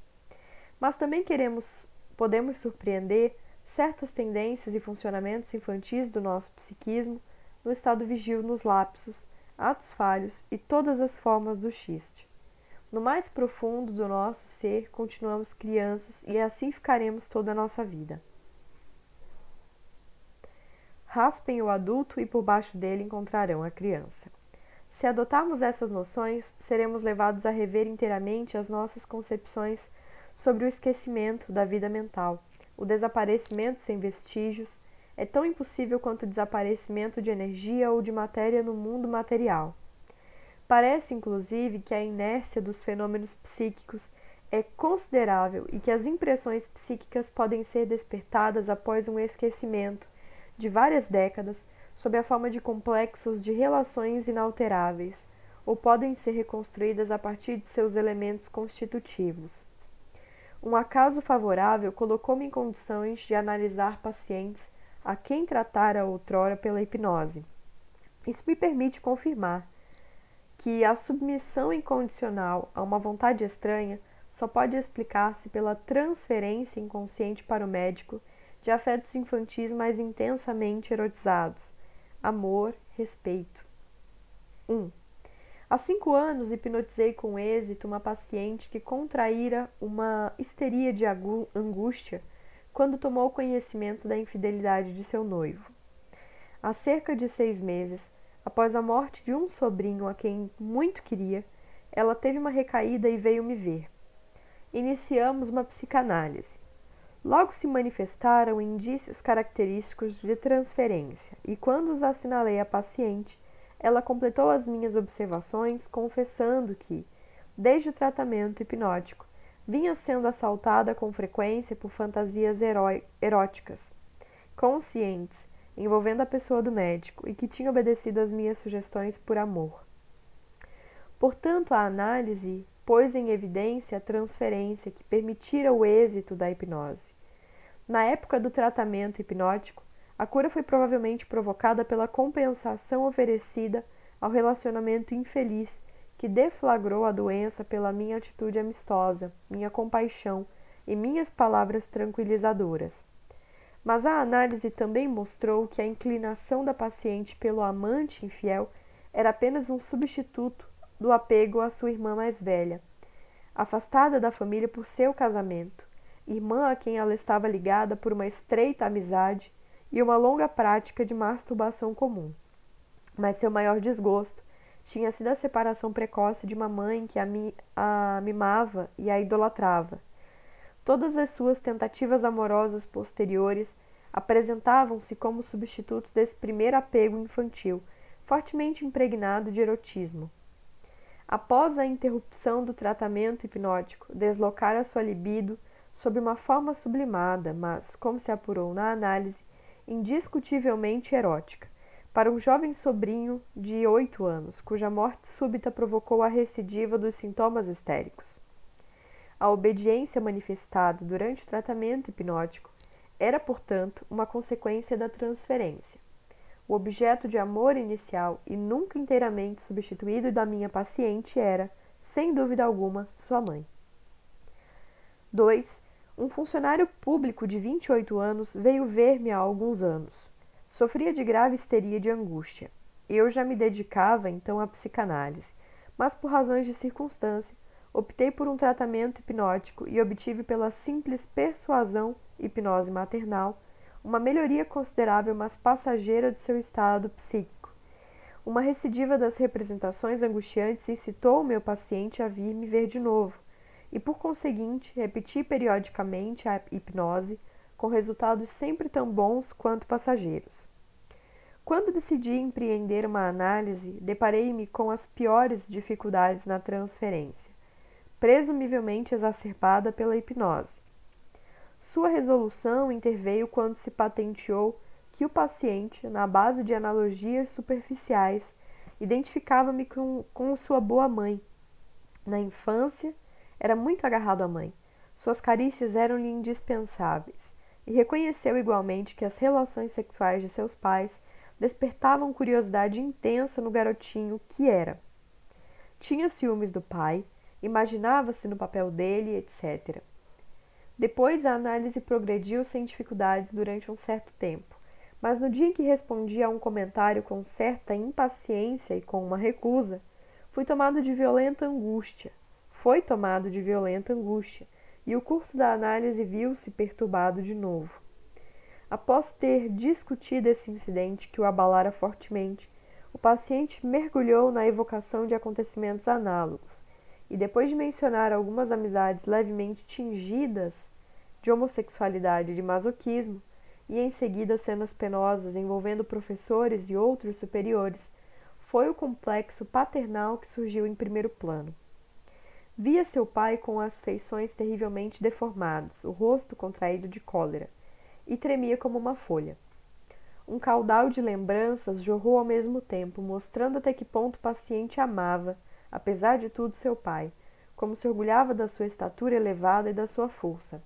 Mas também queremos, podemos surpreender certas tendências e funcionamentos infantis do nosso psiquismo no estado vigil nos lapsos, atos falhos e todas as formas do xiste. No mais profundo do nosso ser, continuamos crianças e assim ficaremos toda a nossa vida. Raspem o adulto e por baixo dele encontrarão a criança. Se adotarmos essas noções, seremos levados a rever inteiramente as nossas concepções sobre o esquecimento da vida mental. O desaparecimento sem vestígios é tão impossível quanto o desaparecimento de energia ou de matéria no mundo material. Parece, inclusive, que a inércia dos fenômenos psíquicos é considerável e que as impressões psíquicas podem ser despertadas após um esquecimento de várias décadas sob a forma de complexos de relações inalteráveis, ou podem ser reconstruídas a partir de seus elementos constitutivos. Um acaso favorável colocou-me em condições de analisar pacientes a quem tratara outrora pela hipnose. Isso me permite confirmar que a submissão incondicional a uma vontade estranha só pode explicar-se pela transferência inconsciente para o médico de afetos infantis mais intensamente erotizados: amor, respeito. 1. Um, há cinco anos hipnotizei com êxito uma paciente que contraíra uma histeria de angústia quando tomou conhecimento da infidelidade de seu noivo. Há cerca de seis meses, Após a morte de um sobrinho a quem muito queria, ela teve uma recaída e veio me ver. Iniciamos uma psicanálise. Logo se manifestaram indícios característicos de transferência, e quando os assinalei à paciente, ela completou as minhas observações, confessando que, desde o tratamento hipnótico, vinha sendo assaltada com frequência por fantasias eróticas, conscientes envolvendo a pessoa do médico e que tinha obedecido às minhas sugestões por amor. Portanto, a análise pôs em evidência a transferência que permitira o êxito da hipnose. Na época do tratamento hipnótico, a cura foi provavelmente provocada pela compensação oferecida ao relacionamento infeliz que deflagrou a doença pela minha atitude amistosa, minha compaixão e minhas palavras tranquilizadoras. Mas a análise também mostrou que a inclinação da paciente pelo amante infiel era apenas um substituto do apego à sua irmã mais velha, afastada da família por seu casamento, irmã a quem ela estava ligada por uma estreita amizade e uma longa prática de masturbação comum. Mas seu maior desgosto tinha sido a separação precoce de uma mãe que a, mi a mimava e a idolatrava Todas as suas tentativas amorosas posteriores apresentavam-se como substitutos desse primeiro apego infantil, fortemente impregnado de erotismo. Após a interrupção do tratamento hipnótico, deslocara sua libido sob uma forma sublimada, mas, como se apurou na análise, indiscutivelmente erótica, para um jovem sobrinho de oito anos, cuja morte súbita provocou a recidiva dos sintomas histéricos. A obediência manifestada durante o tratamento hipnótico era, portanto, uma consequência da transferência. O objeto de amor inicial e nunca inteiramente substituído da minha paciente era, sem dúvida alguma, sua mãe. 2. Um funcionário público de 28 anos veio ver-me há alguns anos. Sofria de grave histeria de angústia. Eu já me dedicava então à psicanálise, mas por razões de circunstância optei por um tratamento hipnótico e obtive pela simples persuasão hipnose maternal uma melhoria considerável, mas passageira de seu estado psíquico. Uma recidiva das representações angustiantes incitou o meu paciente a vir me ver de novo, e por conseguinte repeti periodicamente a hipnose, com resultados sempre tão bons quanto passageiros. Quando decidi empreender uma análise, deparei-me com as piores dificuldades na transferência presumivelmente exacerbada pela hipnose. Sua resolução interveio quando se patenteou que o paciente, na base de analogias superficiais, identificava-me com, com sua boa mãe. Na infância, era muito agarrado à mãe. Suas carícias eram-lhe indispensáveis. E reconheceu igualmente que as relações sexuais de seus pais despertavam curiosidade intensa no garotinho que era. Tinha ciúmes do pai, imaginava-se no papel dele, etc. Depois a análise progrediu sem dificuldades durante um certo tempo, mas no dia em que respondi a um comentário com certa impaciência e com uma recusa, fui tomado de violenta angústia. Foi tomado de violenta angústia, e o curso da análise viu-se perturbado de novo. Após ter discutido esse incidente que o abalara fortemente, o paciente mergulhou na evocação de acontecimentos análogos e, depois de mencionar algumas amizades levemente tingidas de homossexualidade e de masoquismo, e em seguida cenas penosas envolvendo professores e outros superiores, foi o complexo paternal que surgiu em primeiro plano. Via seu pai com as feições terrivelmente deformadas, o rosto contraído de cólera, e tremia como uma folha. Um caudal de lembranças jorrou ao mesmo tempo, mostrando até que ponto o paciente amava, apesar de tudo, seu pai, como se orgulhava da sua estatura elevada e da sua força.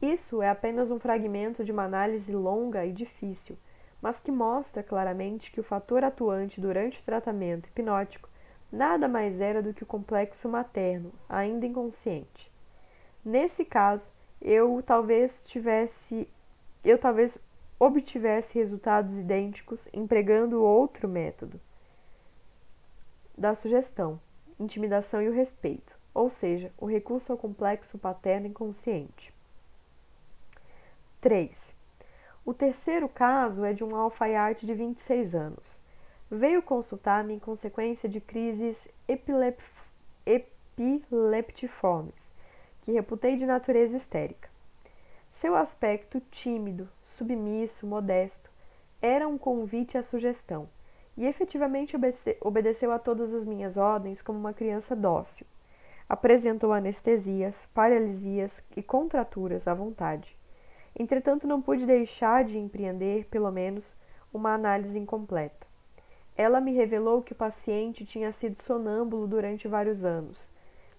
Isso é apenas um fragmento de uma análise longa e difícil, mas que mostra claramente que o fator atuante durante o tratamento hipnótico nada mais era do que o complexo materno, ainda inconsciente. Nesse caso, eu talvez tivesse eu talvez obtivesse resultados idênticos empregando outro método da sugestão, intimidação e o respeito, ou seja, o recurso ao complexo paterno inconsciente. 3. O terceiro caso é de um alfaiate de 26 anos. Veio consultar-me em consequência de crises epilep epileptiformes, que reputei de natureza histérica. Seu aspecto tímido, submisso, modesto, era um convite à sugestão, e efetivamente obede obedeceu a todas as minhas ordens como uma criança dócil. Apresentou anestesias, paralisias e contraturas à vontade. Entretanto, não pude deixar de empreender, pelo menos, uma análise incompleta. Ela me revelou que o paciente tinha sido sonâmbulo durante vários anos.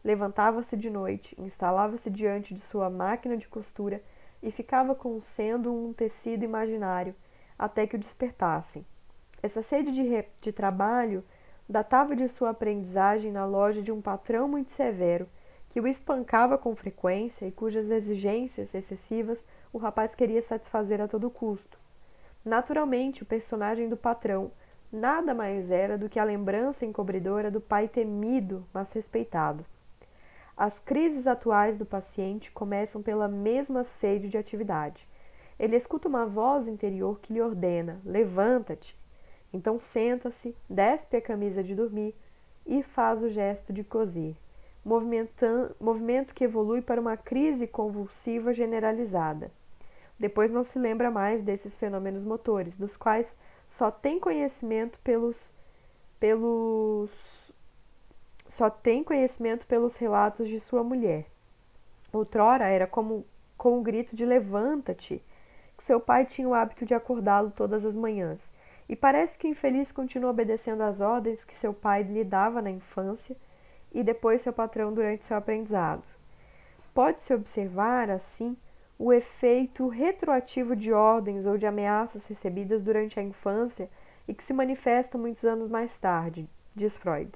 Levantava-se de noite, instalava-se diante de sua máquina de costura e ficava consendo um tecido imaginário até que o despertassem. Essa sede de, de trabalho datava de sua aprendizagem na loja de um patrão muito severo que o espancava com frequência e cujas exigências excessivas o rapaz queria satisfazer a todo custo. Naturalmente, o personagem do patrão nada mais era do que a lembrança encobridora do pai temido, mas respeitado. As crises atuais do paciente começam pela mesma sede de atividade. Ele escuta uma voz interior que lhe ordena: levanta-te. Então senta-se, despe a camisa de dormir e faz o gesto de cozer, movimento que evolui para uma crise convulsiva generalizada. Depois não se lembra mais desses fenômenos motores, dos quais só tem conhecimento pelos pelos só tem conhecimento pelos relatos de sua mulher. Outrora era como com o grito de levanta-te, que seu pai tinha o hábito de acordá-lo todas as manhãs. E parece que o infeliz continua obedecendo às ordens que seu pai lhe dava na infância e depois seu patrão durante seu aprendizado. Pode-se observar, assim, o efeito retroativo de ordens ou de ameaças recebidas durante a infância e que se manifesta muitos anos mais tarde, diz Freud,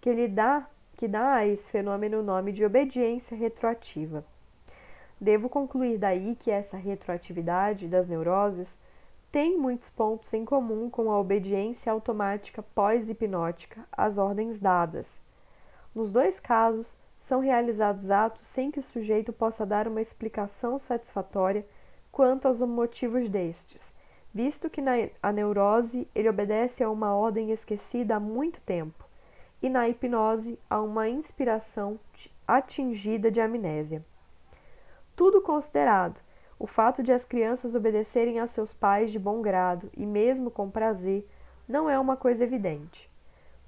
que lhe dá que dá a esse fenômeno o nome de obediência retroativa. Devo concluir daí que essa retroatividade das neuroses tem muitos pontos em comum com a obediência automática pós-hipnótica às ordens dadas. Nos dois casos, são realizados atos sem que o sujeito possa dar uma explicação satisfatória quanto aos motivos destes, visto que na a neurose ele obedece a uma ordem esquecida há muito tempo, e na hipnose a uma inspiração atingida de amnésia. Tudo considerado, o fato de as crianças obedecerem a seus pais de bom grado e mesmo com prazer não é uma coisa evidente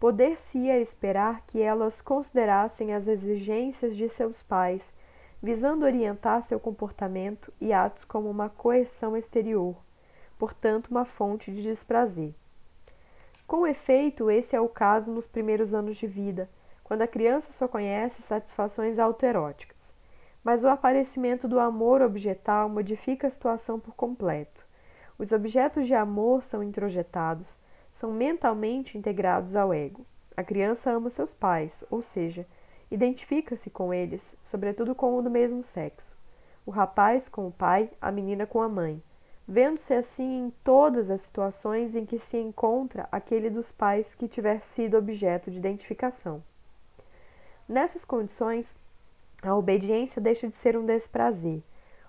poder-se-ia esperar que elas considerassem as exigências de seus pais, visando orientar seu comportamento e atos como uma coerção exterior, portanto, uma fonte de desprazer. Com efeito, esse é o caso nos primeiros anos de vida, quando a criança só conhece satisfações autoeróticas. Mas o aparecimento do amor objetal modifica a situação por completo. Os objetos de amor são introjetados, são mentalmente integrados ao ego. A criança ama seus pais, ou seja, identifica-se com eles, sobretudo com o do mesmo sexo. O rapaz com o pai, a menina com a mãe, vendo-se assim em todas as situações em que se encontra aquele dos pais que tiver sido objeto de identificação. Nessas condições, a obediência deixa de ser um desprazer.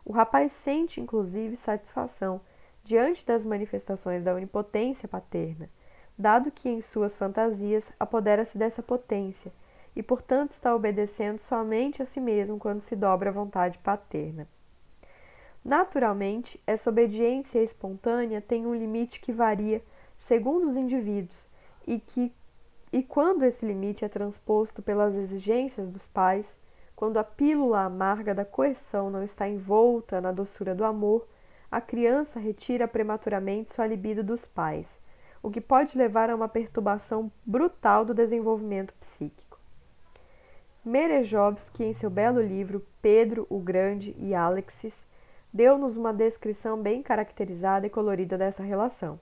O rapaz sente, inclusive, satisfação diante das manifestações da onipotência paterna, dado que em suas fantasias apodera-se dessa potência e, portanto, está obedecendo somente a si mesmo quando se dobra à vontade paterna. Naturalmente, essa obediência espontânea tem um limite que varia segundo os indivíduos e que e quando esse limite é transposto pelas exigências dos pais, quando a pílula amarga da coerção não está envolta na doçura do amor, a criança retira prematuramente sua libido dos pais, o que pode levar a uma perturbação brutal do desenvolvimento psíquico. Merejovski, em seu belo livro Pedro o Grande e Alexis, deu-nos uma descrição bem caracterizada e colorida dessa relação.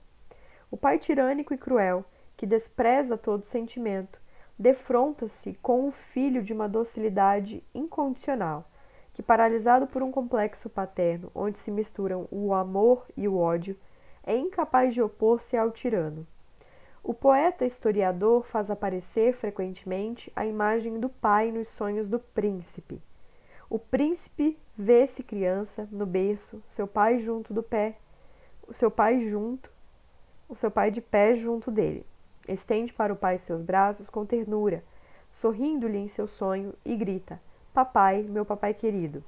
O pai tirânico e cruel, que despreza todo sentimento, defronta-se com o filho de uma docilidade incondicional, que, paralisado por um complexo paterno onde se misturam o amor e o ódio, é incapaz de opor-se ao tirano. O poeta historiador faz aparecer frequentemente a imagem do pai nos sonhos do príncipe. O príncipe vê-se criança no berço, seu pai junto do pé, o seu pai junto, o seu pai de pé junto dele. Estende para o pai seus braços com ternura, sorrindo-lhe em seu sonho e grita: Papai, meu papai querido.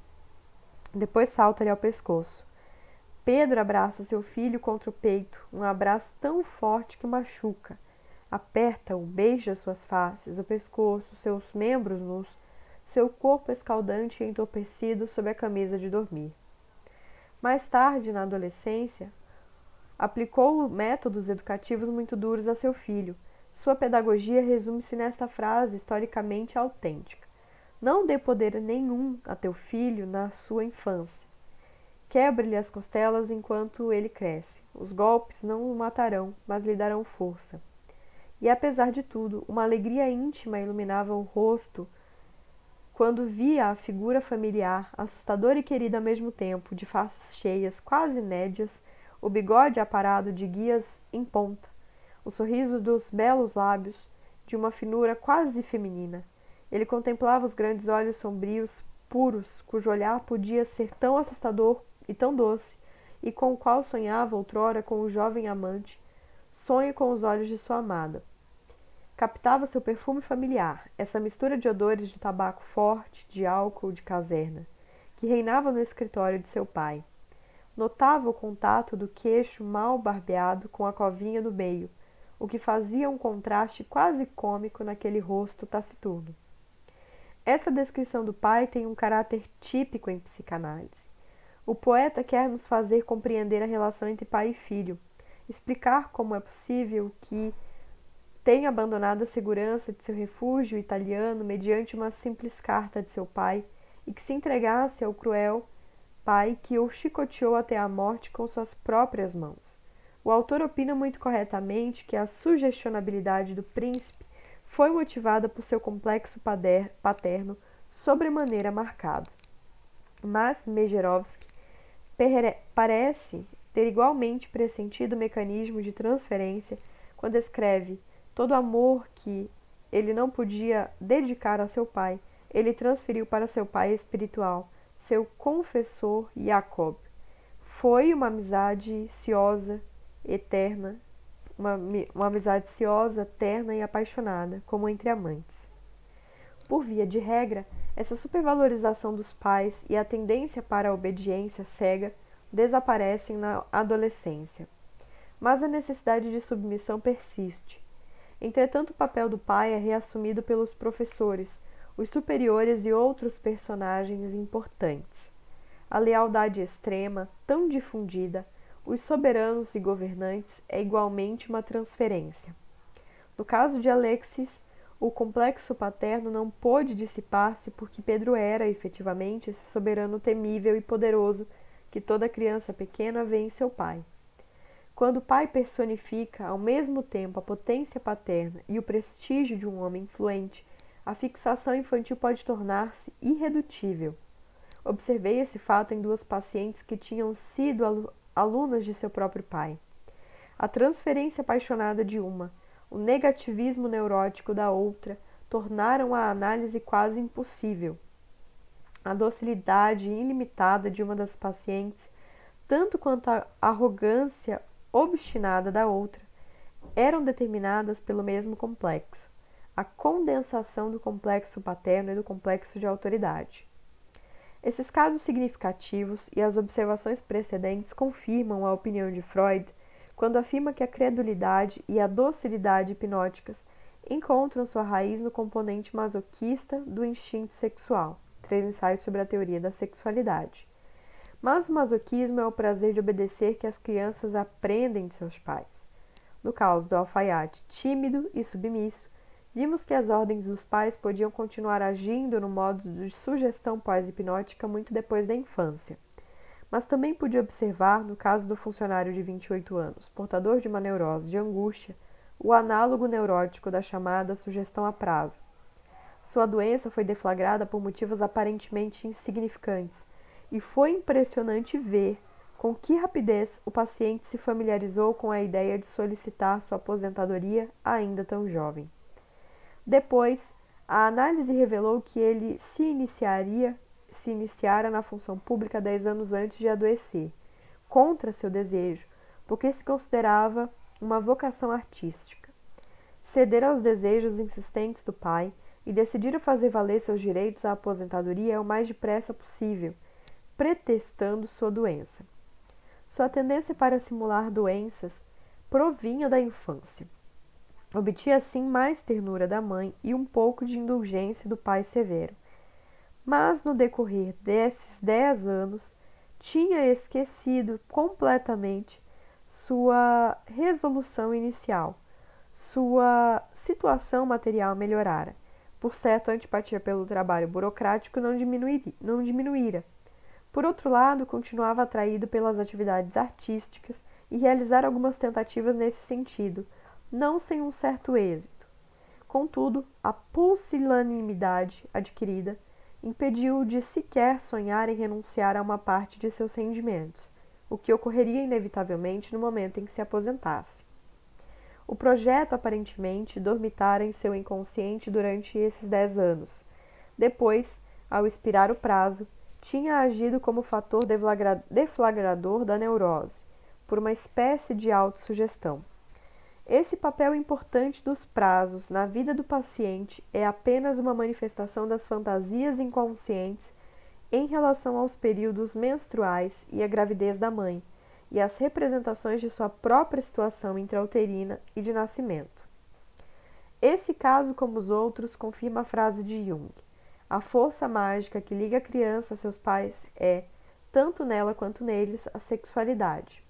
Depois salta-lhe ao pescoço. Pedro abraça seu filho contra o peito, um abraço tão forte que machuca. Aperta-o, beija suas faces, o pescoço, seus membros nus, seu corpo escaldante e entorpecido sob a camisa de dormir. Mais tarde, na adolescência, aplicou métodos educativos muito duros a seu filho. Sua pedagogia resume-se nesta frase historicamente autêntica: não dê poder nenhum a teu filho na sua infância. Quebre-lhe as costelas enquanto ele cresce. Os golpes não o matarão, mas lhe darão força. E apesar de tudo, uma alegria íntima iluminava o rosto quando via a figura familiar, assustadora e querida ao mesmo tempo, de faces cheias, quase nédias, o bigode aparado de guias em ponta, o sorriso dos belos lábios, de uma finura quase feminina, ele contemplava os grandes olhos sombrios, puros, cujo olhar podia ser tão assustador e tão doce, e com o qual sonhava outrora com o jovem amante, sonho com os olhos de sua amada. Captava seu perfume familiar, essa mistura de odores de tabaco forte, de álcool, de caserna, que reinava no escritório de seu pai. Notava o contato do queixo mal barbeado com a covinha do meio, o que fazia um contraste quase cômico naquele rosto taciturno. Essa descrição do pai tem um caráter típico em psicanálise. O poeta quer nos fazer compreender a relação entre pai e filho, explicar como é possível que tenha abandonado a segurança de seu refúgio italiano mediante uma simples carta de seu pai e que se entregasse ao cruel pai que o chicoteou até a morte com suas próprias mãos. O autor opina muito corretamente que a sugestionabilidade do príncipe foi motivada por seu complexo paterno sobremaneira marcado. Mas Mejerovski parece ter igualmente pressentido o mecanismo de transferência quando escreve todo o amor que ele não podia dedicar a seu pai, ele transferiu para seu pai espiritual, seu confessor Jacob. Foi uma amizade ciosa, eterna, uma, uma amizade ciosa, terna e apaixonada, como entre amantes. Por via de regra, essa supervalorização dos pais e a tendência para a obediência cega desaparecem na adolescência. Mas a necessidade de submissão persiste. Entretanto, o papel do pai é reassumido pelos professores, os superiores e outros personagens importantes. A lealdade extrema, tão difundida, os soberanos e governantes é igualmente uma transferência. No caso de Alexis, o complexo paterno não pôde dissipar-se porque Pedro era, efetivamente, esse soberano temível e poderoso que toda criança pequena vê em seu pai. Quando o pai personifica ao mesmo tempo a potência paterna e o prestígio de um homem influente, a fixação infantil pode tornar-se irredutível. Observei esse fato em duas pacientes que tinham sido alunas de seu próprio pai. A transferência apaixonada de uma, o negativismo neurótico da outra, tornaram a análise quase impossível. A docilidade ilimitada de uma das pacientes, tanto quanto a arrogância obstinada da outra, eram determinadas pelo mesmo complexo, a condensação do complexo paterno e do complexo de autoridade. Esses casos significativos e as observações precedentes confirmam a opinião de Freud quando afirma que a credulidade e a docilidade hipnóticas encontram sua raiz no componente masoquista do instinto sexual. Três ensaios sobre a teoria da sexualidade. Mas o masoquismo é o prazer de obedecer que as crianças aprendem de seus pais. No caso do alfaiate tímido e submisso, vimos que as ordens dos pais podiam continuar agindo no modo de sugestão pós-hipnótica muito depois da infância. Mas também podia observar, no caso do funcionário de 28 anos, portador de uma neurose de angústia, o análogo neurótico da chamada sugestão a prazo. Sua doença foi deflagrada por motivos aparentemente insignificantes, e foi impressionante ver com que rapidez o paciente se familiarizou com a ideia de solicitar sua aposentadoria ainda tão jovem. Depois, a análise revelou que ele se iniciaria se iniciara na função pública dez anos antes de adoecer, contra seu desejo, porque se considerava uma vocação artística. Ceder aos desejos insistentes do pai e decidir fazer valer seus direitos à aposentadoria o mais depressa possível, pretextando sua doença. Sua tendência para simular doenças provinha da infância. Obtinha assim mais ternura da mãe e um pouco de indulgência do pai severo. Mas no decorrer desses dez anos, tinha esquecido completamente sua resolução inicial. Sua situação material melhorara. Por certo, a antipatia pelo trabalho burocrático não, diminuir, não diminuíra, por outro lado, continuava atraído pelas atividades artísticas e realizar algumas tentativas nesse sentido, não sem um certo êxito. Contudo, a pusilanimidade adquirida impediu-o de sequer sonhar em renunciar a uma parte de seus rendimentos, o que ocorreria inevitavelmente no momento em que se aposentasse. O projeto aparentemente dormitara em seu inconsciente durante esses dez anos. Depois, ao expirar o prazo, tinha agido como fator deflagrador da neurose, por uma espécie de autossugestão. Esse papel importante dos prazos na vida do paciente é apenas uma manifestação das fantasias inconscientes em relação aos períodos menstruais e à gravidez da mãe, e às representações de sua própria situação intrauterina e de nascimento. Esse caso, como os outros, confirma a frase de Jung: a força mágica que liga a criança a seus pais é, tanto nela quanto neles, a sexualidade.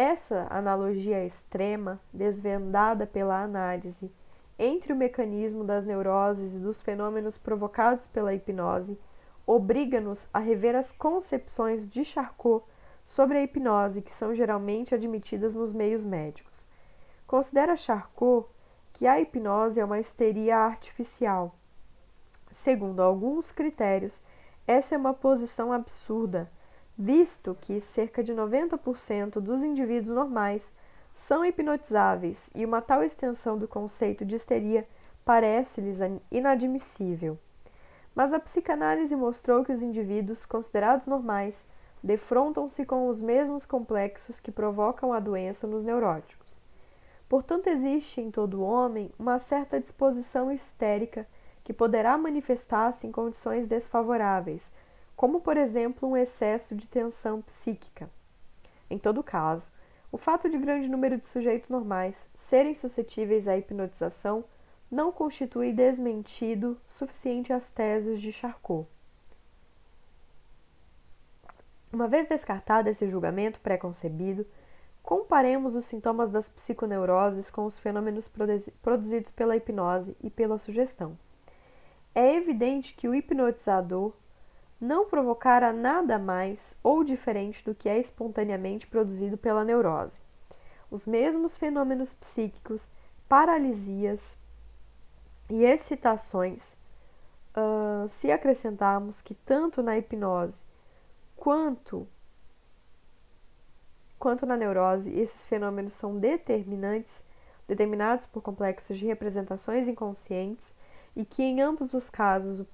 Essa analogia extrema, desvendada pela análise, entre o mecanismo das neuroses e dos fenômenos provocados pela hipnose, obriga-nos a rever as concepções de Charcot sobre a hipnose que são geralmente admitidas nos meios médicos. Considera Charcot que a hipnose é uma histeria artificial, Segundo alguns critérios, essa é uma posição absurda, visto que cerca de 90% dos indivíduos normais são hipnotizáveis e uma tal extensão do conceito de histeria parece-lhes inadmissível. Mas a psicanálise mostrou que os indivíduos considerados normais defrontam-se com os mesmos complexos que provocam a doença nos neuróticos. Portanto, existe em todo homem uma certa disposição histérica que poderá manifestar-se em condições desfavoráveis, como, por exemplo, um excesso de tensão psíquica. Em todo caso, o fato de grande número de sujeitos normais serem suscetíveis à hipnotização não constitui desmentido suficiente às teses de Charcot. Uma vez descartado esse julgamento preconcebido, comparemos os sintomas das psiconeuroses com os fenômenos produzidos pela hipnose e pela sugestão. É evidente que o hipnotizador não provocara nada mais ou diferente do que é espontaneamente produzido pela neurose. Os mesmos fenômenos psíquicos, paralisias e excitações, uh, se acrescentarmos que tanto na hipnose quanto quanto na neurose esses fenômenos são determinantes, determinados por complexos de representações inconscientes e que em ambos os casos o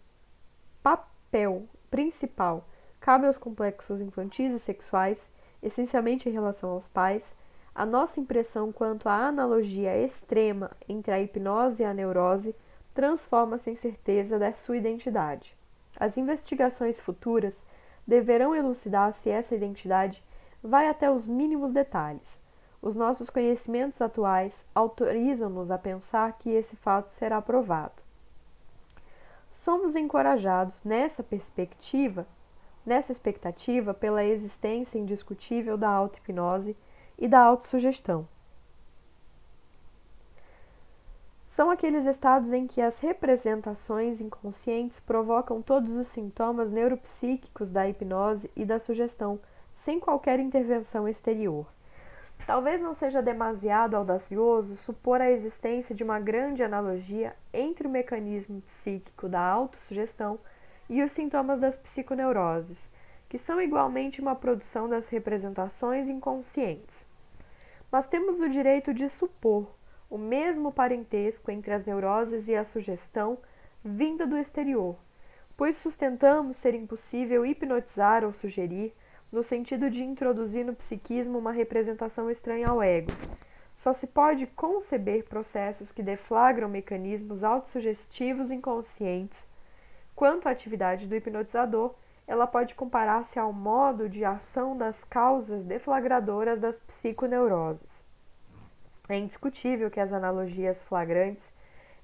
papel principal cabe aos complexos infantis e sexuais, essencialmente em relação aos pais, a nossa impressão quanto à analogia extrema entre a hipnose e a neurose transforma-se em certeza da sua identidade. As investigações futuras deverão elucidar se essa identidade vai até os mínimos detalhes. Os nossos conhecimentos atuais autorizam-nos a pensar que esse fato será provado. Somos encorajados nessa perspectiva, nessa expectativa pela existência indiscutível da auto-hipnose e da autossugestão. São aqueles estados em que as representações inconscientes provocam todos os sintomas neuropsíquicos da hipnose e da sugestão, sem qualquer intervenção exterior. Talvez não seja demasiado audacioso supor a existência de uma grande analogia entre o mecanismo psíquico da autossugestão e os sintomas das psiconeuroses, que são igualmente uma produção das representações inconscientes. Mas temos o direito de supor o mesmo parentesco entre as neuroses e a sugestão vinda do exterior, pois sustentamos ser impossível hipnotizar ou sugerir no sentido de introduzir no psiquismo uma representação estranha ao ego. Só se pode conceber processos que deflagram mecanismos autossugestivos inconscientes. Quanto à atividade do hipnotizador, ela pode comparar-se ao modo de ação das causas deflagradoras das psiconeuroses. É indiscutível que as analogias flagrantes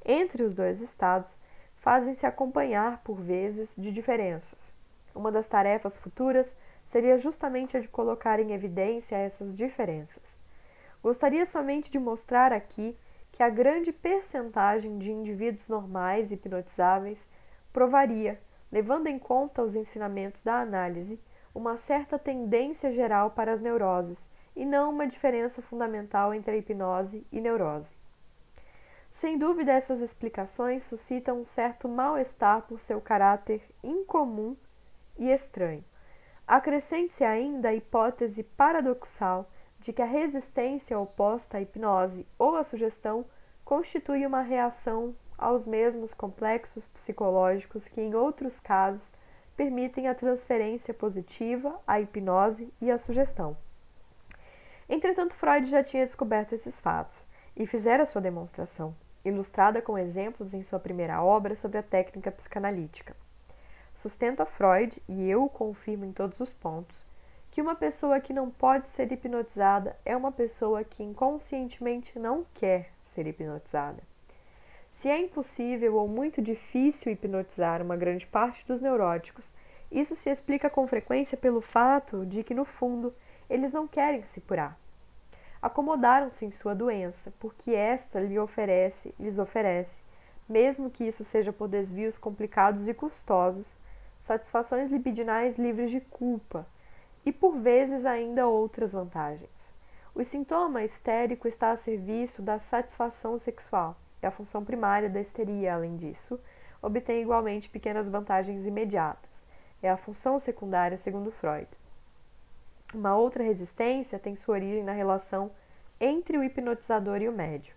entre os dois estados fazem-se acompanhar, por vezes, de diferenças. Uma das tarefas futuras seria justamente a de colocar em evidência essas diferenças. Gostaria somente de mostrar aqui que a grande percentagem de indivíduos normais hipnotizáveis provaria, levando em conta os ensinamentos da análise, uma certa tendência geral para as neuroses e não uma diferença fundamental entre a hipnose e neurose. Sem dúvida, essas explicações suscitam um certo mal-estar por seu caráter incomum e estranho. Acrescente-se ainda a hipótese paradoxal de que a resistência oposta à hipnose ou à sugestão constitui uma reação aos mesmos complexos psicológicos que, em outros casos, permitem a transferência positiva à hipnose e à sugestão. Entretanto, Freud já tinha descoberto esses fatos e fizera sua demonstração, ilustrada com exemplos em sua primeira obra sobre a técnica psicanalítica. Sustenta Freud, e eu o confirmo em todos os pontos, que uma pessoa que não pode ser hipnotizada é uma pessoa que inconscientemente não quer ser hipnotizada. Se é impossível ou muito difícil hipnotizar uma grande parte dos neuróticos, isso se explica com frequência pelo fato de que, no fundo, eles não querem se curar. Acomodaram-se em sua doença, porque esta lhe oferece, lhes oferece, mesmo que isso seja por desvios complicados e custosos, satisfações libidinais livres de culpa e, por vezes, ainda outras vantagens. O sintoma histérico está a serviço da satisfação sexual e a função primária da histeria, além disso, obtém igualmente pequenas vantagens imediatas. É a função secundária, segundo Freud. Uma outra resistência tem sua origem na relação entre o hipnotizador e o médium,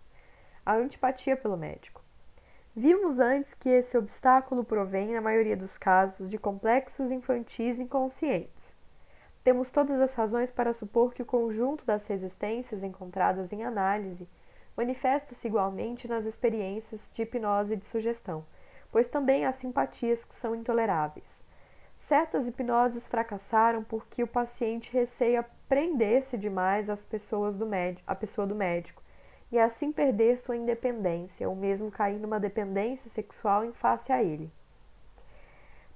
a antipatia pelo médico. Vimos antes que esse obstáculo provém, na maioria dos casos, de complexos infantis inconscientes. Temos todas as razões para supor que o conjunto das resistências encontradas em análise manifesta-se igualmente nas experiências de hipnose e de sugestão, pois também há simpatias que são intoleráveis. Certas hipnoses fracassaram porque o paciente receia prender-se demais às pessoas do médico, a pessoa do médico, e assim perder sua independência, ou mesmo cair numa dependência sexual em face a ele.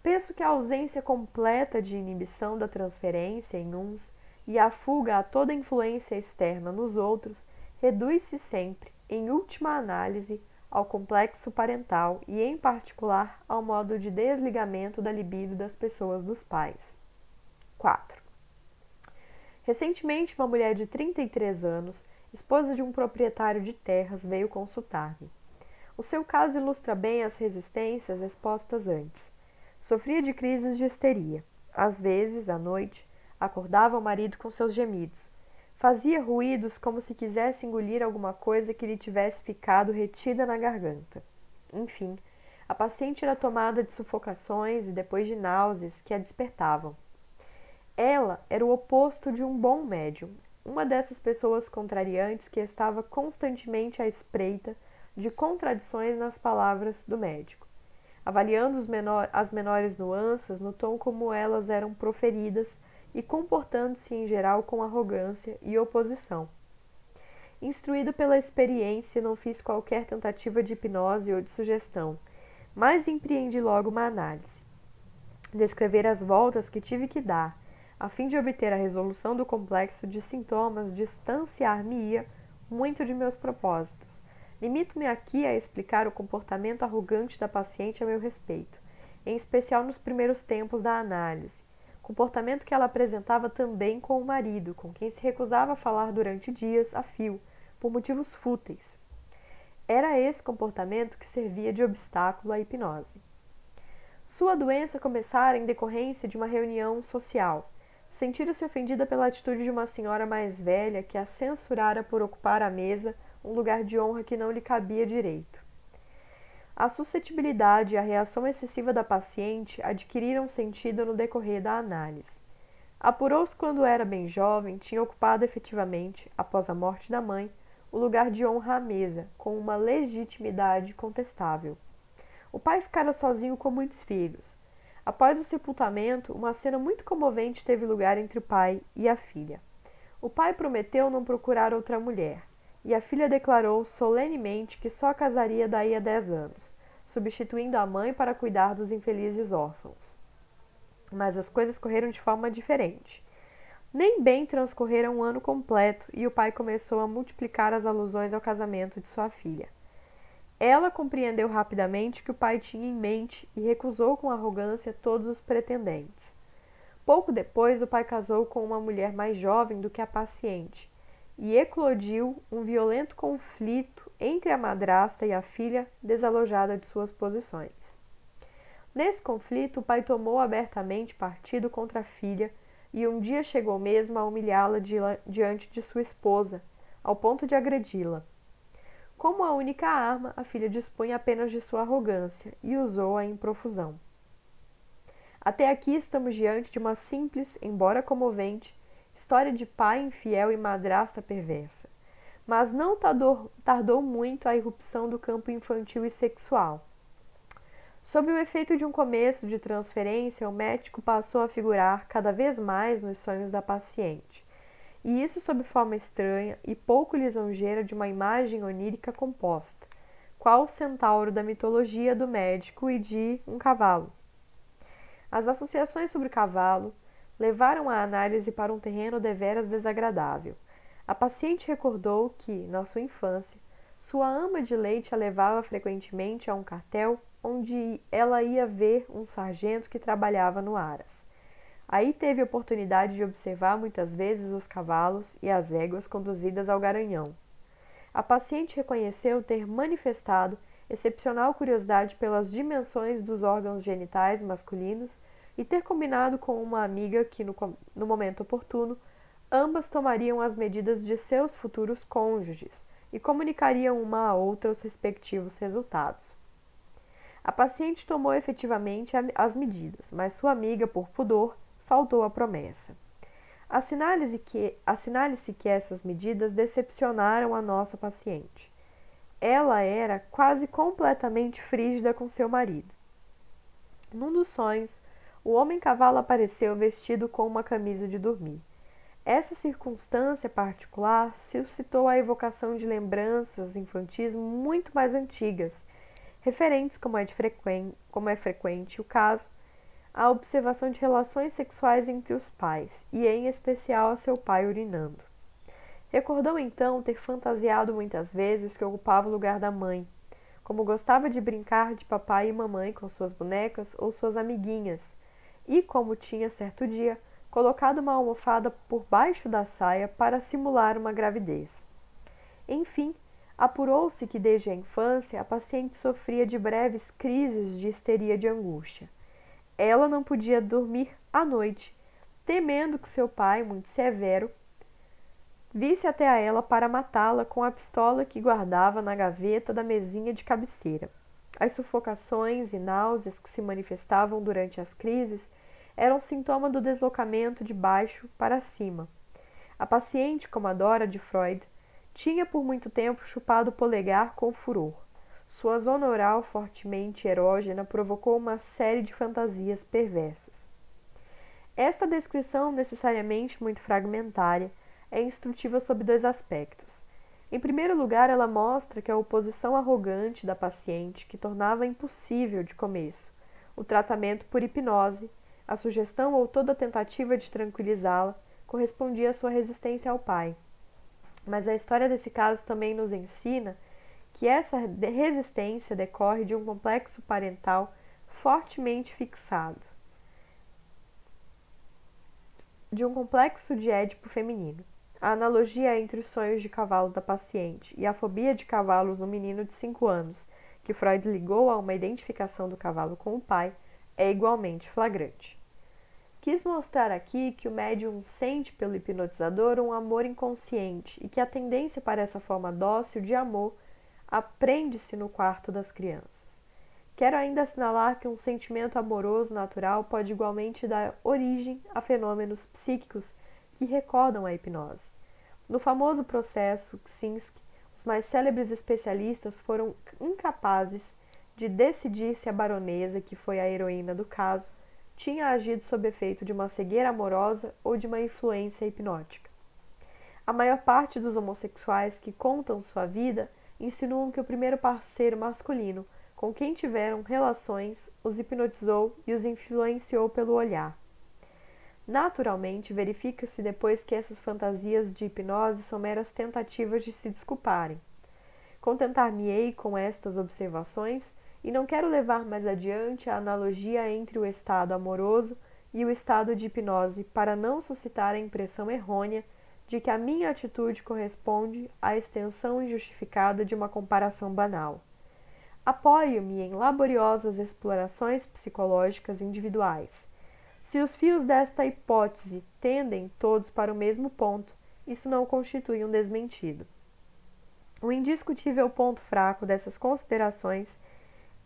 Penso que a ausência completa de inibição da transferência em uns e a fuga a toda influência externa nos outros reduz-se sempre, em última análise, ao complexo parental e, em particular, ao modo de desligamento da libido das pessoas dos pais. 4. Recentemente, uma mulher de 33 anos, esposa de um proprietário de terras, veio consultar-me. O seu caso ilustra bem as resistências expostas antes. Sofria de crises de histeria. Às vezes, à noite, acordava o marido com seus gemidos. Fazia ruídos como se quisesse engolir alguma coisa que lhe tivesse ficado retida na garganta. Enfim, a paciente era tomada de sufocações e depois de náuseas que a despertavam. Ela era o oposto de um bom médium, uma dessas pessoas contrariantes que estava constantemente à espreita de contradições nas palavras do médico, avaliando menor, as menores nuances no tom como elas eram proferidas e comportando-se em geral com arrogância e oposição. Instruído pela experiência, não fiz qualquer tentativa de hipnose ou de sugestão, mas empreendi logo uma análise. Descrever as voltas que tive que dar, a fim de obter a resolução do complexo de sintomas, distanciar-me-ia muito de meus propósitos. Limito-me aqui a explicar o comportamento arrogante da paciente a meu respeito, em especial nos primeiros tempos da análise, comportamento que ela apresentava também com o marido, com quem se recusava a falar durante dias a fio, por motivos fúteis. Era esse comportamento que servia de obstáculo à hipnose. Sua doença começara em decorrência de uma reunião social. Sentira-se ofendida pela atitude de uma senhora mais velha que a censurara por ocupar a mesa um lugar de honra que não lhe cabia direito. A suscetibilidade e a reação excessiva da paciente adquiriram sentido no decorrer da análise. Apurou-se quando era bem jovem, tinha ocupado efetivamente, após a morte da mãe, o lugar de honra à mesa, com uma legitimidade contestável. O pai ficara sozinho com muitos filhos. Após o sepultamento, uma cena muito comovente teve lugar entre o pai e a filha. O pai prometeu não procurar outra mulher e a filha declarou solenemente que só casaria daí a dez anos, substituindo a mãe para cuidar dos infelizes órfãos. Mas as coisas correram de forma diferente. Nem bem transcorreram um ano completo e o pai começou a multiplicar as alusões ao casamento de sua filha. Ela compreendeu rapidamente que o pai tinha em mente e recusou com arrogância todos os pretendentes. Pouco depois, o pai casou com uma mulher mais jovem do que a paciente e eclodiu um violento conflito entre a madrasta e a filha desalojada de suas posições. Nesse conflito, o pai tomou abertamente partido contra a filha e um dia chegou mesmo a humilhá-la diante de sua esposa, ao ponto de agredi-la. Como a única arma, a filha dispunha apenas de sua arrogância e usou-a em profusão. Até aqui estamos diante de uma simples, embora comovente, história de pai infiel e madrasta perversa. Mas não tardou muito a irrupção do campo infantil e sexual. Sob o efeito de um começo de transferência, o médico passou a figurar cada vez mais nos sonhos da paciente, e isso sob forma estranha e pouco lisonjeira de uma imagem onírica composta, qual o centauro da mitologia do médico e de um cavalo. As associações sobre o cavalo, levaram a análise para um terreno deveras desagradável. A paciente recordou que, na sua infância, sua ama de leite a levava frequentemente a um cartel onde ela ia ver um sargento que trabalhava no Aras. Aí teve oportunidade de observar muitas vezes os cavalos e as éguas conduzidas ao garanhão. A paciente reconheceu ter manifestado excepcional curiosidade pelas dimensões dos órgãos genitais masculinos e ter combinado com uma amiga que, no, no momento oportuno, ambas tomariam as medidas de seus futuros cônjuges e comunicariam uma a outra os respectivos resultados. A paciente tomou efetivamente as medidas, mas sua amiga, por pudor, faltou à promessa. Assinale-se que, assinale que essas medidas decepcionaram a nossa paciente. Ela era quase completamente frígida com seu marido. Num dos sonhos, o homem-cavalo apareceu vestido com uma camisa de dormir. Essa circunstância particular suscitou a evocação de lembranças infantis muito mais antigas, referentes, como é, como é frequente o caso, à observação de relações sexuais entre os pais, e em especial a seu pai urinando. Recordou então ter fantasiado muitas vezes que ocupava o lugar da mãe, como gostava de brincar de papai e mamãe com suas bonecas ou suas amiguinhas, e como tinha certo dia colocado uma almofada por baixo da saia para simular uma gravidez. Enfim, apurou-se que desde a infância a paciente sofria de breves crises de histeria de angústia. Ela não podia dormir à noite, temendo que seu pai, muito severo, visse até a ela para matá-la com a pistola que guardava na gaveta da mesinha de cabeceira. As sufocações e náuseas que se manifestavam durante as crises eram sintoma do deslocamento de baixo para cima. A paciente, como a Dora de Freud, tinha por muito tempo chupado o polegar com furor. Sua zona oral fortemente erógena provocou uma série de fantasias perversas. Esta descrição, necessariamente muito fragmentária, é instrutiva sob dois aspectos. Em primeiro lugar, ela mostra que a oposição arrogante da paciente, que tornava impossível, de começo, o tratamento por hipnose, a sugestão ou toda tentativa de tranquilizá-la, correspondia à sua resistência ao pai. Mas a história desse caso também nos ensina que essa resistência decorre de um complexo parental fortemente fixado, de um complexo de Édipo feminino. A analogia entre os sonhos de cavalo da paciente e a fobia de cavalos no menino de 5 anos, que Freud ligou a uma identificação do cavalo com o pai, é igualmente flagrante. Quis mostrar aqui que o médium sente pelo hipnotizador um amor inconsciente e que a tendência para essa forma dócil de amor aprende-se no quarto das crianças. Quero ainda assinalar que um sentimento amoroso natural pode igualmente dar origem a fenômenos psíquicos que recordam a hipnose. No famoso processo Ksinski, os mais célebres especialistas foram incapazes de decidir se a baronesa, que foi a heroína do caso, tinha agido sob efeito de uma cegueira amorosa ou de uma influência hipnótica. A maior parte dos homossexuais que contam sua vida insinuam que o primeiro parceiro masculino com quem tiveram relações os hipnotizou e os influenciou pelo olhar. Naturalmente, verifica-se depois que essas fantasias de hipnose são meras tentativas de se desculparem. Contentar-me-ei com estas observações e não quero levar mais adiante a analogia entre o estado amoroso e o estado de hipnose para não suscitar a impressão errônea de que a minha atitude corresponde à extensão injustificada de uma comparação banal. Apoio-me em laboriosas explorações psicológicas individuais se os fios desta hipótese tendem todos para o mesmo ponto, isso não constitui um desmentido. O indiscutível ponto fraco dessas considerações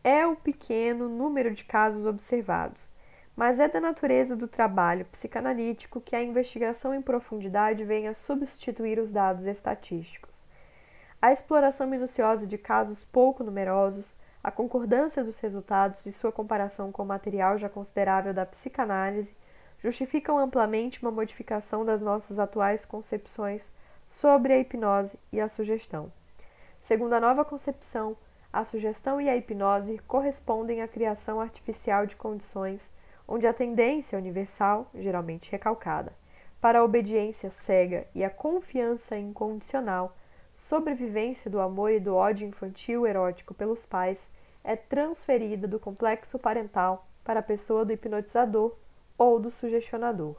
é o pequeno número de casos observados, mas é da natureza do trabalho psicanalítico que a investigação em profundidade venha substituir os dados estatísticos. A exploração minuciosa de casos pouco numerosos a concordância dos resultados e sua comparação com o material já considerável da psicanálise justificam amplamente uma modificação das nossas atuais concepções sobre a hipnose e a sugestão. Segundo a nova concepção, a sugestão e a hipnose correspondem à criação artificial de condições onde a tendência universal, geralmente recalcada, para a obediência cega e a confiança incondicional sobrevivência do amor e do ódio infantil erótico pelos pais é transferida do complexo parental para a pessoa do hipnotizador ou do sugestionador.